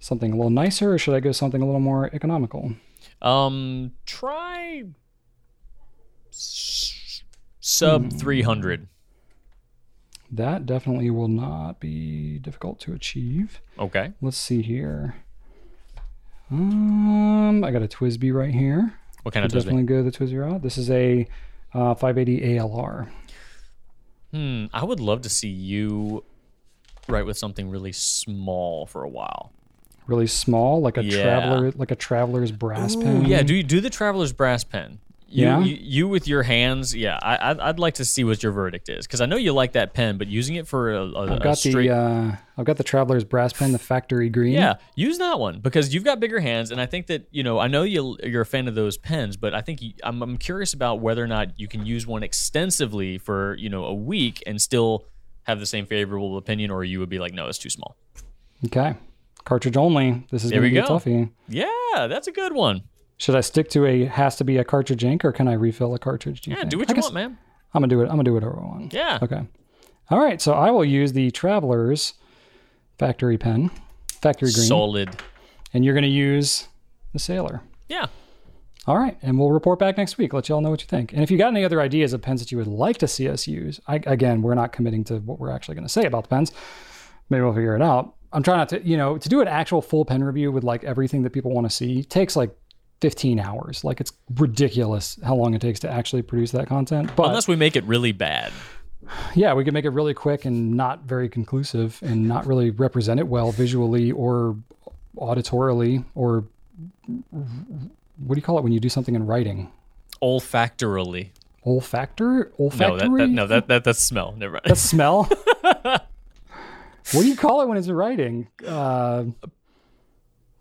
something a little nicer or should I go something a little more economical? Um, try s- sub 300. That definitely will not be difficult to achieve. Okay. Let's see here. Um, I got a TWSBI right here. What kind of TWSBI? definitely go the TWSBI route. This is a uh, 580 ALR. Hmm. I would love to see you write with something really small for a while. Really small, like a Yeah. traveler, like a traveler's brass Ooh, pen. yeah. Do you do the traveler's brass pen? You, Yeah? you, you with your hands, yeah. I, I'd, I'd like to see what your verdict is because I know you like that pen, but using it for a, a, I've a got straight, the uh, I've got the traveler's brass pen, the factory green. Yeah, use that one because you've got bigger hands, and I think that you know. I know you you're a fan of those pens, but I think you, I'm, I'm curious about whether or not you can use one extensively for you know a week and still have the same favorable opinion, or you would be like, no, it's too small. Okay. Cartridge only. This is There we be a toughie. Yeah, that's a good one. Should I stick to a has to be a cartridge ink or can I refill a cartridge? Do Yeah, think? do what you want, man. I'm gonna do it. I'm gonna do whatever I want. Yeah. Okay. All right. So I will use the Traveler's factory pen, factory green, Solid. and you're gonna use the Sailor. Yeah. All right, and we'll report back next week. Let y'all know what you think. And if you got any other ideas of pens that you would like to see us use, I, again, we're not committing to what we're actually going to say about the pens. Maybe we'll figure it out. I'm trying not to, you know, to do an actual full pen review with like everything that people want to see takes like 15 hours. Like it's ridiculous how long it takes to actually produce that content. But Unless we make it really bad. yeah, we could make it really quick and not very conclusive and not really represent it well visually or auditorily or what do you call it when you do something in writing? Olfactorily. Olfactor? No, Olfactory? that, that no, that, that that's smell. Never mind. That's smell. [LAUGHS] what do you call it when it's in writing? Uh,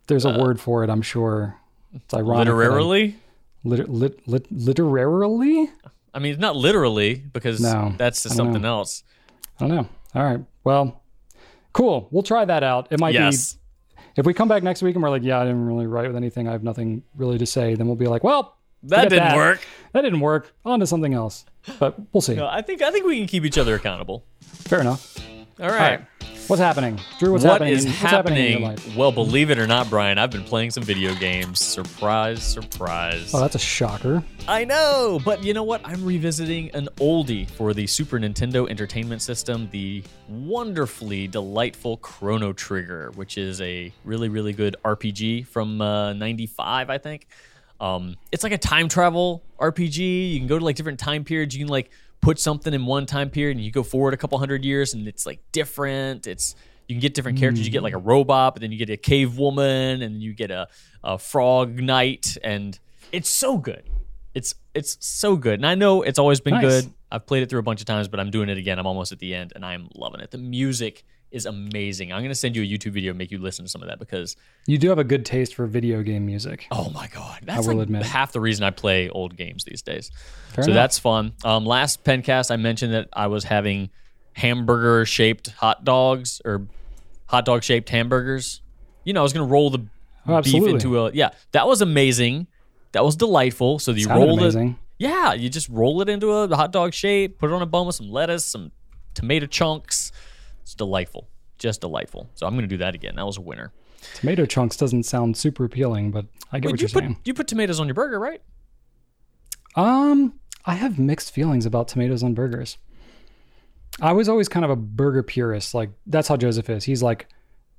there's a word for it, I'm sure. It's ironic. that Literarily? Liter- lit, lit, literarily? I mean, not literally because No, that's don't something know. else. I don't know. All right. Well, cool. We'll try that out. It might Yes. be if we come back next week and we're like, yeah, I didn't really write with anything. I have nothing really to say. Then we'll be like, well, That didn't work. That didn't work. On to something else. But we'll see. No, I think I think we can keep each other accountable. Fair enough. All right. right. What's happening, Drew? What's What happening? is what's happening in your happening? life? Well, believe it or not, Brian, I've been playing some video games. Surprise, surprise. Oh, that's a shocker. I know, but you know what? I'm revisiting an oldie for the Super Nintendo Entertainment System, the wonderfully delightful Chrono Trigger, which is a really, really good RPG from uh, 95, I think. Um, it's like a time travel RPG. You can go to like different time periods. You can like put something in one time period and you go forward a couple hundred years and it's like different. It's you can get different characters. You get like a mm. robot, but then you get a cave woman and you get a, a frog knight, and it's so good. It's it's so good. And I know it's always been Nice. good. I've played it through a bunch of times, but I'm doing it again. I'm almost at the end and I'm loving it. The music is amazing. I'm gonna send you a YouTube video and make you listen to some of that because You do have a good taste for video game music. Oh my god, that's will like admit. half the reason I play old games these days. Fair so enough. that's fun. Um, last pencast, I mentioned that I was having hamburger shaped hot dogs or hot dog shaped hamburgers. You know, I was gonna roll the Oh, beef into a yeah. That was amazing. That was delightful. So you Sounded roll it. Yeah, you just roll it into a hot dog shape, put it on a bun with some lettuce, some tomato chunks. It's delightful, just delightful. So I'm gonna do that again. That was a winner. Tomato chunks doesn't sound super appealing, but I get Wait, what you you're put saying. you put tomatoes on your burger, right? Um, I have mixed feelings about tomatoes on burgers. I was always kind of a burger purist. Like that's how Joseph is. He's like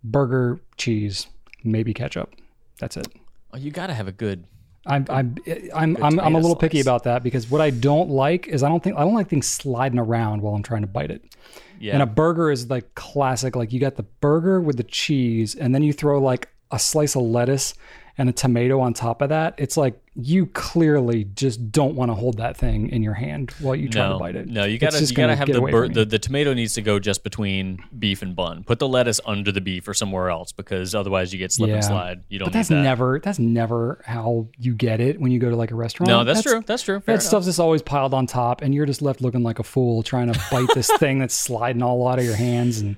burger, cheese, maybe ketchup. That's it. Oh, you gotta have a good. I'm I'm I'm I'm, I'm a little picky about that because what I don't like is I don't think I don't like things sliding around while I'm trying to bite it. Yeah. And a burger is like classic. Like you got the burger with the cheese, and then you throw like a slice of lettuce and a tomato on top of that. It's like you clearly just don't want to hold that thing in your hand while you try no, to bite it. no, you gotta you gotta have the, bur- the the tomato needs to go just between beef and bun. Put the lettuce under the beef or somewhere else because otherwise you get slip and slide. You don't But that's that. never that's never how you get it when you go to like a restaurant. no, that's, true. That's true. Fair That stuff's just always piled on top, and you're just left looking like a fool trying to bite this [LAUGHS] thing that's sliding all out of your hands, and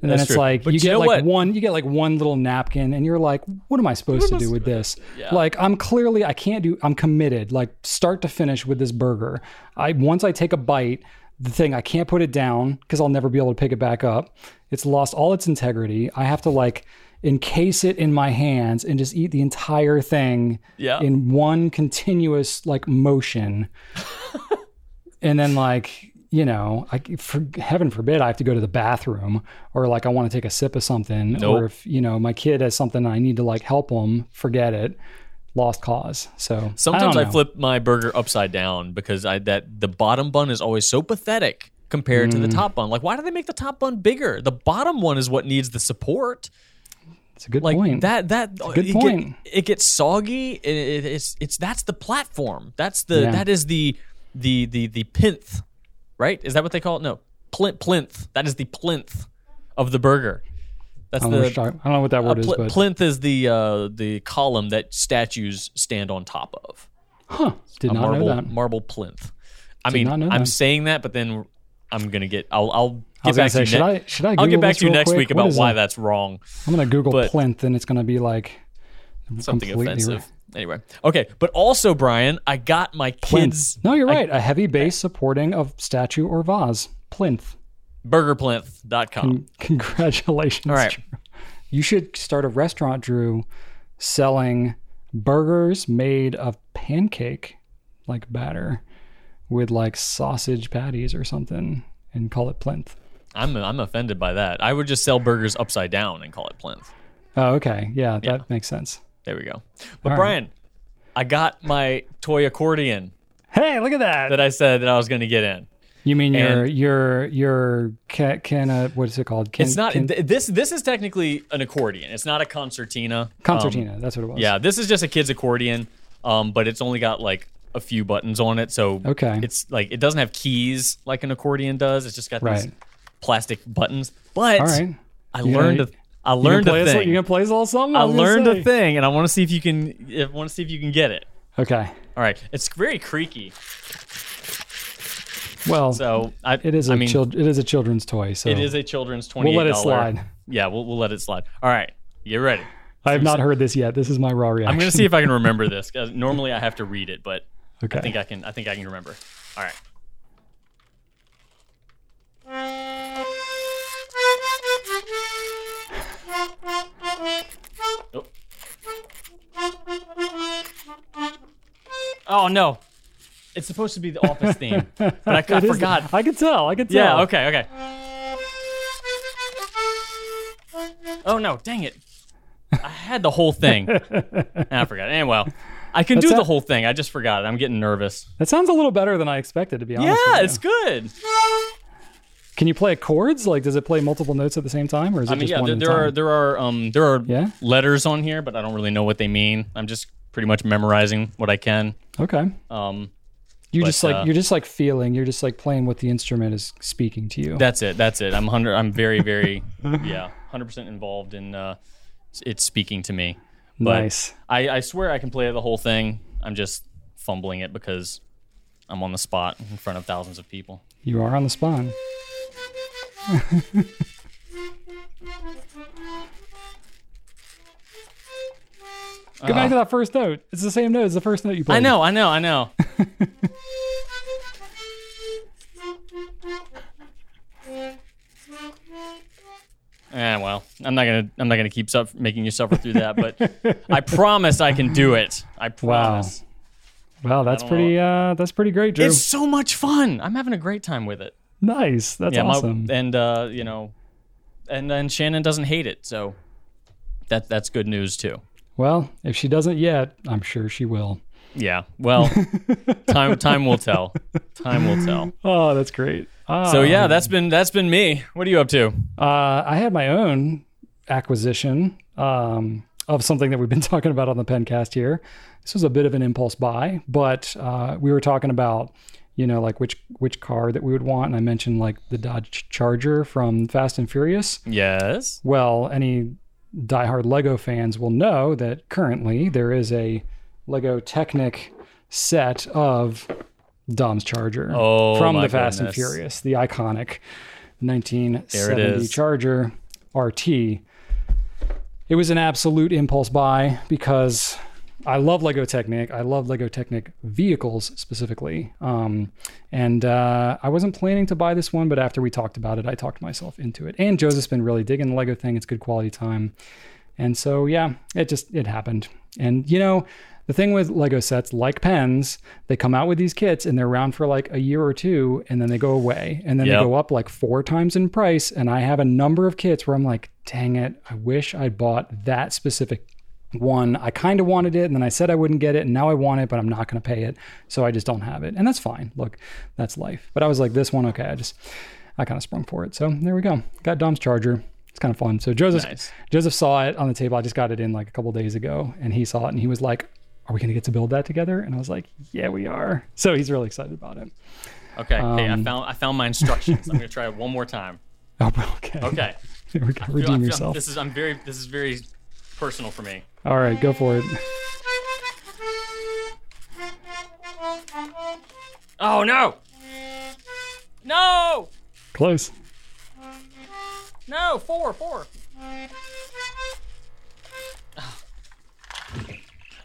and then That's it's true. like But you you get like what? one, you get like one little napkin, and you're like, what am I supposed to do with this? Yeah. Like I'm clearly I can't do. I'm committed, like start to finish with this burger. I once I take a bite, the thing I can't put it down because I'll never be able to pick it back up. It's lost all its integrity. I have to like encase it in my hands and just eat the entire thing Yeah. in one continuous like motion [LAUGHS] and then like you know I, for heaven forbid i have to go to the bathroom or like i want to take a sip of something Nope. or if you know my kid has something i need to like help them forget it lost cause so Sometimes I, I, flip my burger upside down because I that the bottom bun is always so pathetic compared Mm. to the top bun. Like, why do they make the top bun bigger? The bottom one is what needs the support. it's a good Like point that. That good it, point. Get, it gets soggy. It, it, it's it's that's the platform. That's the Yeah. that is the the the the plinth, right? Is that what they call it? No, plinth. Plinth. That is the plinth of the burger. That's I don't, the I don't know what that uh, word is but plinth is the uh, the column that statues stand on top of. huh did A not marble know that marble plinth. I Did mean, I'm saying that, but then I'm gonna get. I'll I'll get back say, to you. should ne- I should I? Google I'll get back to you next quick? week about why that? that's wrong. I'm gonna Google but- plinth, and it's gonna be like Something completely offensive. Anyway, okay, but also Brian, I got my plinth. kids No, you're right. A heavy base supporting of statue or vase. Plinth. burgerplinth.com. Congratulations. All right. Drew. You should start a restaurant, Drew, selling burgers made of pancake like batter with like sausage patties or something and call it plinth. I'm I'm offended by that. I would just sell burgers upside down and call it plinth. Oh, okay. Yeah, that makes sense. There we go. But All right. Brian, I got my toy accordion Hey, look at that. that I said that I was going to get in. you mean your and- your your can, can uh, what is it called? Can, It's not can- this. This is technically an accordion. It's not a concertina. Um, concertina. that's what it was. yeah, this is just a kid's accordion, um, but it's only got like a few buttons on it. So Okay. it's like it doesn't have keys like an accordion does. It's just got these Right. plastic buttons. But right. I You learned gonna- a, I learned a thing. You gonna play us a little something? I learned a thing, and I want to see if you can. I want to see if you can get it. Okay. All right, it's very creaky. Well, So I, it is a I mean, chil- it is a children's toy. So it is a children's twenty. We'll let it slide. Yeah, we'll, we'll let it slide. All right, you ready? I have not heard this yet. This is my raw reaction. I'm gonna see if I can [LAUGHS] remember this. normally I have to read it, but Okay. I think I can. I think I can remember. All right. Oh, no. It's supposed to be the office [LAUGHS] theme, but I, I It is- forgot. I could tell. I could tell. Yeah. Okay. Okay. Oh no! Dang it! I had the whole thing. [LAUGHS] I forgot. Anyway, well, I can do the whole thing. I just forgot it. I'm getting nervous. That sounds a little better than I expected, to be honest. Yeah, it's good. Can you play chords? Like, does it play multiple notes at the same time, or is it I mean, just yeah, one there, there are there are um there are Yeah? letters on here, but I don't really know what they mean. I'm just pretty much memorizing what I can. Okay. Um, You But, just like uh, you're just like feeling. You're just like playing what the instrument is speaking to you. that's it. That's it. I'm hundred. I'm very very [LAUGHS] yeah, hundred percent involved in uh, it's speaking to me. But nice. I, I swear I can play the whole thing. I'm just fumbling it because I'm on the spot in front of thousands of people. You are on the spot. [LAUGHS] Go back to that first note. It's the same note as the first note you played. I know, I know, I know. [LAUGHS] Eh, well, I'm not gonna I'm not gonna keep suf- making you suffer through that, but I promise I can do it. I promise. Wow, wow that's pretty. Uh, that's pretty great, Drew. It's so much fun. I'm having a great time with it. nice. That's yeah, my- awesome. and uh, you know, and then Shannon doesn't hate it, so that that's good news too. Well, if she doesn't yet, I'm sure she will. Yeah. Well, [LAUGHS] time time will tell. Time will tell. Oh, that's great. Uh, So yeah, that's been that's been me. What are you up to? Uh, I had my own acquisition um, of something that we've been [LAUGHS] talking about on the Pencast here. This was a bit of an impulse buy, but uh, we were talking about, you know, like which which car that we would want, and I mentioned like the Dodge Charger from Fast and Furious. Yes. Well, any diehard Lego fans will know that currently there is a Lego Technic set of Dom's Charger Oh, from the Fast and. Furious, the iconic 1970. Charger RT. It was an absolute impulse buy because I love Lego Technic. I love Lego Technic vehicles specifically. Um, and uh, I wasn't planning to buy this one, but after we talked about it, I talked myself into it. And Joseph's been really digging the Lego thing. It's good quality time. And so, yeah, it just, it happened. And, you know, the thing with Lego sets, like pens, they come out with these kits and they're around for like a year or two and then they go away and then Yep. they go up like four times in price. And I have a number of kits where I'm like, dang it, I wish I bought that specific one. I kind of wanted it and then I said I wouldn't get it and now I want it, but I'm not going to pay it. So I just don't have it. And that's fine. Look, that's life. But I was like, this one, okay, I just, I kind of sprung for it. So there we go. Got Dom's charger. It's kind of fun. So Joseph, Nice. Joseph saw it on the table. I just got it in like a couple days ago and he saw it and he was like, are we going to get to build that together? And I was like, yeah, we are. So he's really excited about it. Okay. hey, I Um, found I found my instructions. I'm gonna try it one more time. [LAUGHS] Oh, okay. Okay. [LAUGHS] Here we go. I feel- I Redeem feel- yourself. This is I'm very this is very personal for me. All right, go for it. Oh no! No! Close. No! Four, four.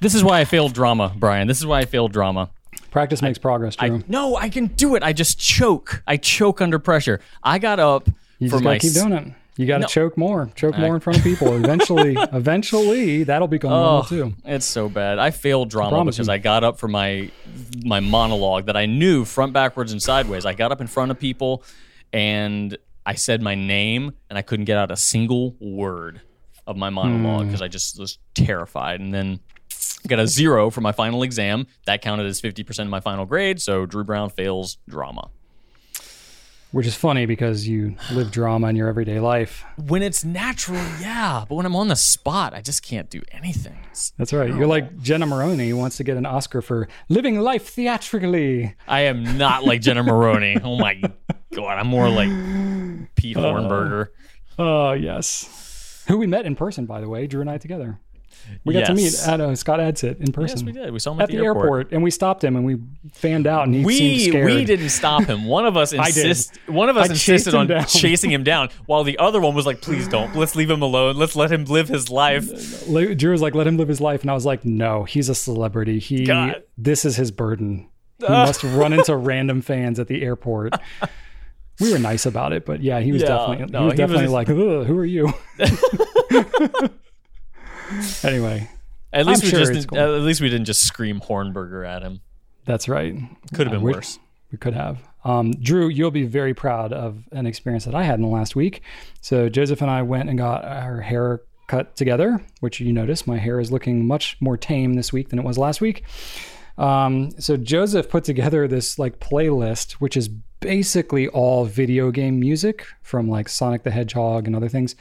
This is why I failed drama, Brian. This is why I failed drama. Practice makes progress, Drew. I, no, I can do it. I just choke. I choke under pressure. I got up you for just my gotta keep doing it. You gotta No. choke more. Choke more in front of people. [LAUGHS] Eventually, eventually, that'll become normal Oh, too. it's so bad. I failed drama promise because you. I got up for my my monologue that I knew front, backwards, and sideways. I got up in front of people and I said my name and I couldn't get out a single word of my monologue hmm. because I just was terrified. And then got a zero for my final exam. That counted as 50% of my final grade. So Drew Brown fails drama. Which is funny because you live drama in your everyday life. When it's natural, yeah. But when I'm on the spot, I just can't do anything. It's- That's right. You're like Jenna Maroney who wants to get an Oscar for living life theatrically. I am not like Jenna Maroney. [LAUGHS] Oh my God. I'm more like Pete uh, Hornberger. Oh, yes. Who we met in person, by the way, Drew and I together. We got to meet Yes. uh, Scott Adsit in person. Yes, we did. We saw him at, At the, airport. and we stopped him and we fanned out and he seemed We scared. we didn't stop him. One of us [LAUGHS] insist. One of us I insisted him on down. chasing him down, while the other one was like, "Please don't. Let's leave him alone. Let's let him live his life." [LAUGHS] Drew was like, let him live his life. And I was like, no, he's a celebrity. He, God. this is his burden. He [LAUGHS] must run into random fans at the airport. We were nice about it, but yeah, he was Yeah, definitely, no, he was he definitely just- like, "Ugh, who are you? [LAUGHS] anyway, At least I'm we sure just cool. at least we didn't just scream Hornberger at him. that's right. Could have been worse. We could have. Um, Drew, you'll be very proud of an experience that I had in the last week. So Joseph and I went and got our hair cut together, which you notice my hair is looking much more tame this week than it was last week. Um, so Joseph put together this like playlist, which is basically all video game music from like Sonic the Hedgehog and other things,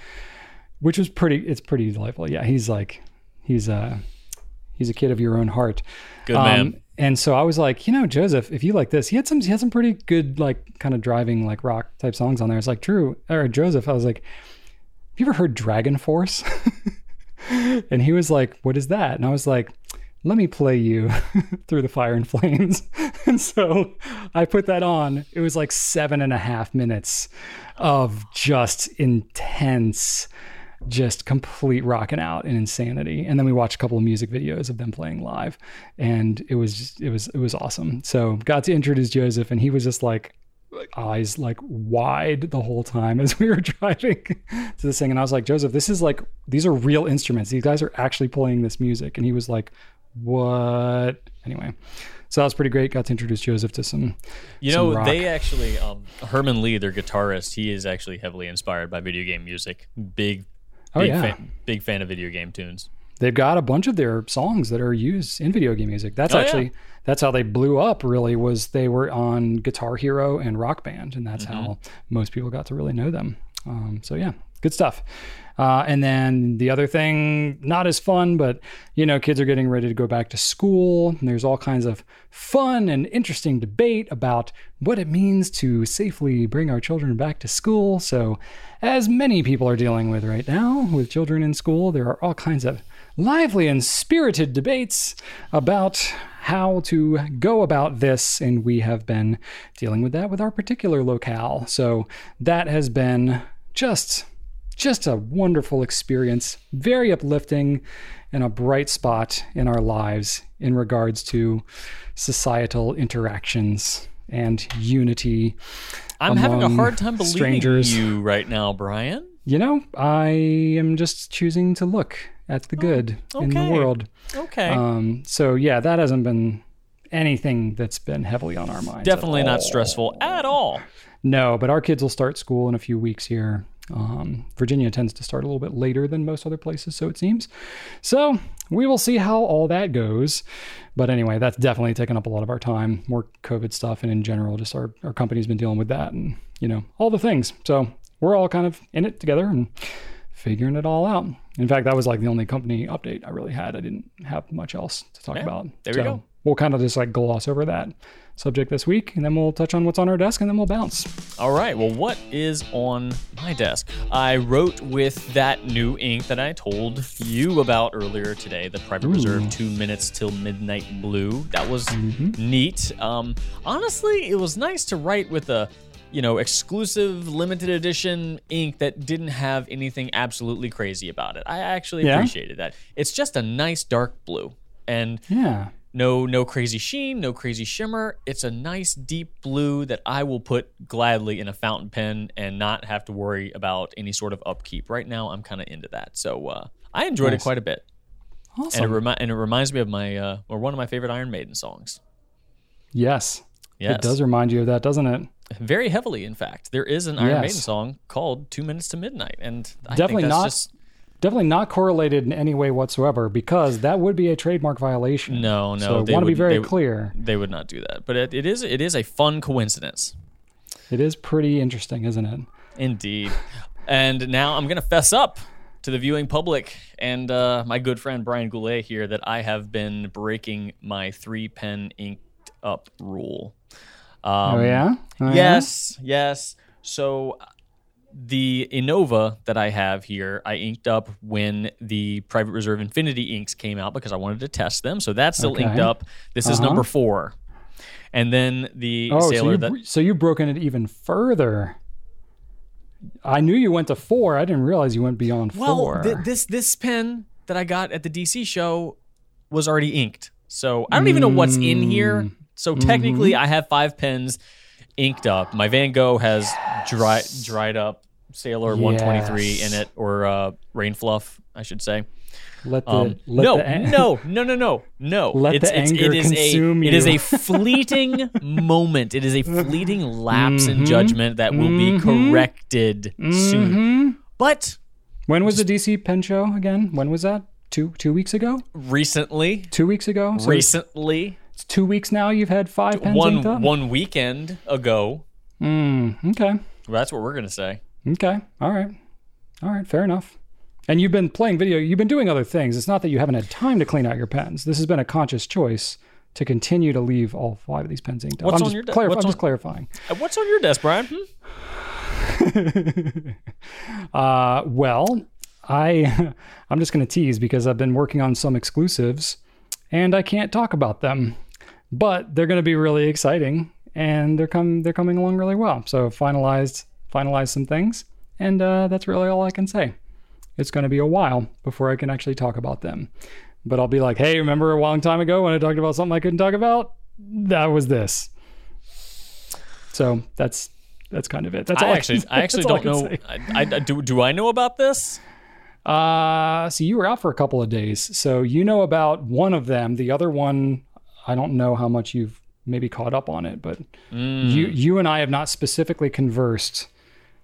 which was pretty. It's pretty delightful. Yeah, he's like, he's uh, he's a kid of your own heart. Good Um, man. and so I was like, you know, Joseph, if you like this, he had some, he had some pretty good, like, kind of driving, like, rock type songs on there. It's like, Drew or Joseph, I was like, have you ever heard Dragon Force? [LAUGHS] and he was like, what is that? And I was like, let me play you [LAUGHS] through the fire and flames. [LAUGHS] and so I put that on. It was like seven and a half minutes of just intense just complete rocking out and insanity. And then we watched a couple of music videos of them playing live, and it was just, it was it was awesome. So got to introduce Joseph, and he was just like eyes like wide the whole time [LAUGHS] as we were driving to this thing. And I was like, Joseph, this is like these are real instruments. These guys are actually playing this music. And he was like, What? Anyway. So that was pretty great. Got to introduce Joseph to some. You some know, rock. they actually um, Herman Li, their guitarist, he is actually heavily inspired by video game music. Big, Oh, big yeah. fan, big fan of video game tunes. they've got a bunch of their songs that are used in video game music. That's Oh, yeah. actually that's how they blew up. Really, was they were on Guitar Hero and Rock Band, and that's how most people got to really know them. Um, so yeah, good stuff. Uh, and then the other thing, not as fun, but you know, kids are getting ready to go back to school. And there's all kinds of fun and interesting debate about what it means to safely bring our children back to school. So, as many people are dealing with right now with children in school, there are all kinds of lively and spirited debates about how to go about this. And we have been dealing with that with our particular locale. So, that has been just just a wonderful experience, very uplifting and a bright spot in our lives in regards to societal interactions and unity. I'm having a hard time believing strangers. you right now, Brian. You know, I am just choosing to look at the good in the world. Okay. Um, so yeah, that hasn't been anything that's been heavily on our minds. Definitely not stressful at all. No, but our kids will start school in a few weeks here. Um, Virginia tends to start a little bit later than most other places, so it seems. So we will see how all that goes. But anyway, that's definitely taken up a lot of our time. More COVID stuff, and in general, just our, our company's been dealing with that and, you know, all the things. So we're all kind of in it together and figuring it all out. In fact, that was like the only company update I really had. I didn't have much else to talk Yeah, about. there we go. We'll kind of just like gloss over that subject this week, and then we'll touch on what's on our desk, and then we'll bounce. All right. Well, what is on my desk? I wrote with that new ink that I told you about earlier today, the Private Reserve Two Minutes Till Midnight Blue. That was neat. Um, honestly, it was nice to write with a you know exclusive limited edition ink that didn't have anything absolutely crazy about it. I actually Yeah? appreciated that. It's just a nice dark blue. And Yeah. No no crazy sheen no crazy shimmer it's a nice deep blue that i will put gladly in a fountain pen and not have to worry about any sort of upkeep right now i'm kind of into that so uh, i enjoyed Nice. it quite a bit Awesome. and it, remi- and it reminds me of my uh, or one of my favorite iron maiden songs yes. yes It does remind you of that, doesn't it? very heavily in fact there is an iron Yes. maiden song called two minutes to midnight and I Definitely think that's not- just Definitely not correlated in any way whatsoever because that would be a trademark violation. No, no. So I want to be very they clear. They would not do that. But it, it is it is a fun coincidence. It is pretty interesting, isn't it? Indeed. and now I'm going to fess up to the viewing public and uh, my good friend Brian Goulet here that I have been breaking my three pen inked up rule. Um, oh yeah. Oh, yeah? Yes, yes. So the Innova that I have here, I inked up when the Private Reserve Infinity inks came out because I wanted to test them. So that's still Okay. inked up. This is Uh-huh. number four. And then the Oh, so, you, that so you've broken it even further. I knew you went to four. I didn't realize you went beyond Well, four. th- this this pen that I got at the DC show was already inked, so I don't even know what's in here. So technically, I have five pens inked up. My Van Gogh has dry, dried up Sailor 123 in it, or uh, Rain Fluff, I should say. let the Um, let no, the an- no, no, no, no, no. [LAUGHS] Let it's, the it's, anger it is consume a, It is a fleeting [LAUGHS] moment. It is a fleeting lapse Mm-hmm. in judgment that will be corrected soon. Mm-hmm. But When was the DC pen show again? When was that? Two two weeks ago? recently, Two weeks ago? So recently, it's two weeks now. You've had five pens inked up. one one weekend ago. Mm, okay. Well, that's what we're gonna say. Okay. All right. All right. Fair enough. And you've been playing video. You've been doing other things. It's not that you haven't had time to clean out your pens. This has been a conscious choice to continue to leave all five of these pens inked up. What's I'm on just, your de- clarif- what's I'm just clarifying. Uh, What's on your desk, Brian? Hmm? [LAUGHS] Uh, well, I [LAUGHS] I'm just going to tease because I've been working on some exclusives, and I can't talk about them, but they're going to be really exciting, and they're come they're coming along really well. So finalized finalized some things, and uh, that's really all I can say. It's going to be a while before I can actually talk about them, but I'll be like, hey, remember a long time ago when I talked about something I couldn't talk about? That was this. So that's that's kind of it. That's I all actually, can- I actually don't know. I, I, do do I know about this? Uh, so you were out for a couple of days. So you know about one of them. The other one, I don't know how much you've maybe caught up on it, but you you and I have not specifically conversed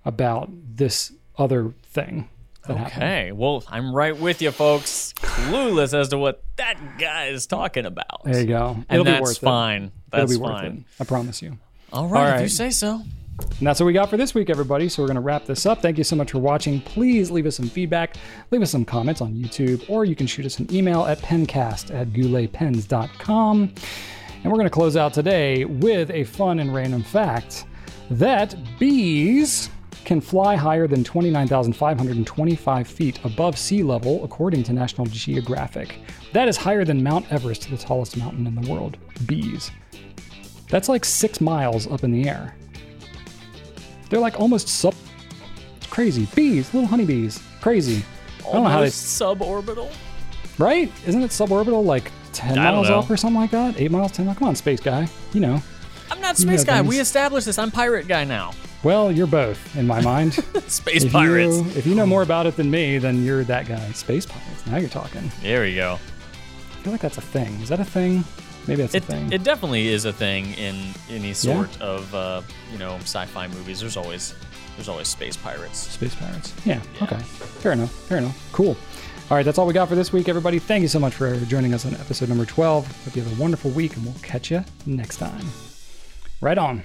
about this other thing that happened. Okay, well, I'm right with you, folks. Clueless as to what that guy is talking about. There you go. and It'll be that's worth it. fine. That's It'll be worth fine. it. I promise you. All right, All if you say so. And that's what we got for this week, everybody. So we're going to wrap this up. Thank you so much for watching. Please leave us some feedback, leave us some comments on YouTube, or you can shoot us an email at pencast at gouletpens.com. And we're going to close out today with a fun and random fact that bees can fly higher than 29,525 feet above sea level, according to National Geographic. That is higher than Mount Everest, the tallest mountain in the world. Bees. That's like six miles up in the air. They're like almost sub. It's crazy. Bees, little honeybees. Crazy. I don't know how they. Almost suborbital. Right? Isn't it suborbital like 10 miles know. up or something like that? 8 miles, 10 miles? Come on, space guy. You know. I'm not You space know guy. things. We established this. I'm pirate guy now. Well, you're both in my mind. [LAUGHS] Space if, pirates. You, if you know more about it than me, then you're that guy. Space pirates. Now you're talking. There we go. I feel like that's a thing. Is that a thing? Maybe that's It, a thing. it definitely is a thing in any sort of uh, you know sci-fi movies. There's always there's always space pirates. Space pirates. Yeah, Okay. Fair enough. Fair enough. Cool. All right. That's all we got for this week, everybody. Thank you so much for joining us on episode number 12. Hope you have a wonderful week, and we'll catch you next time. Right on.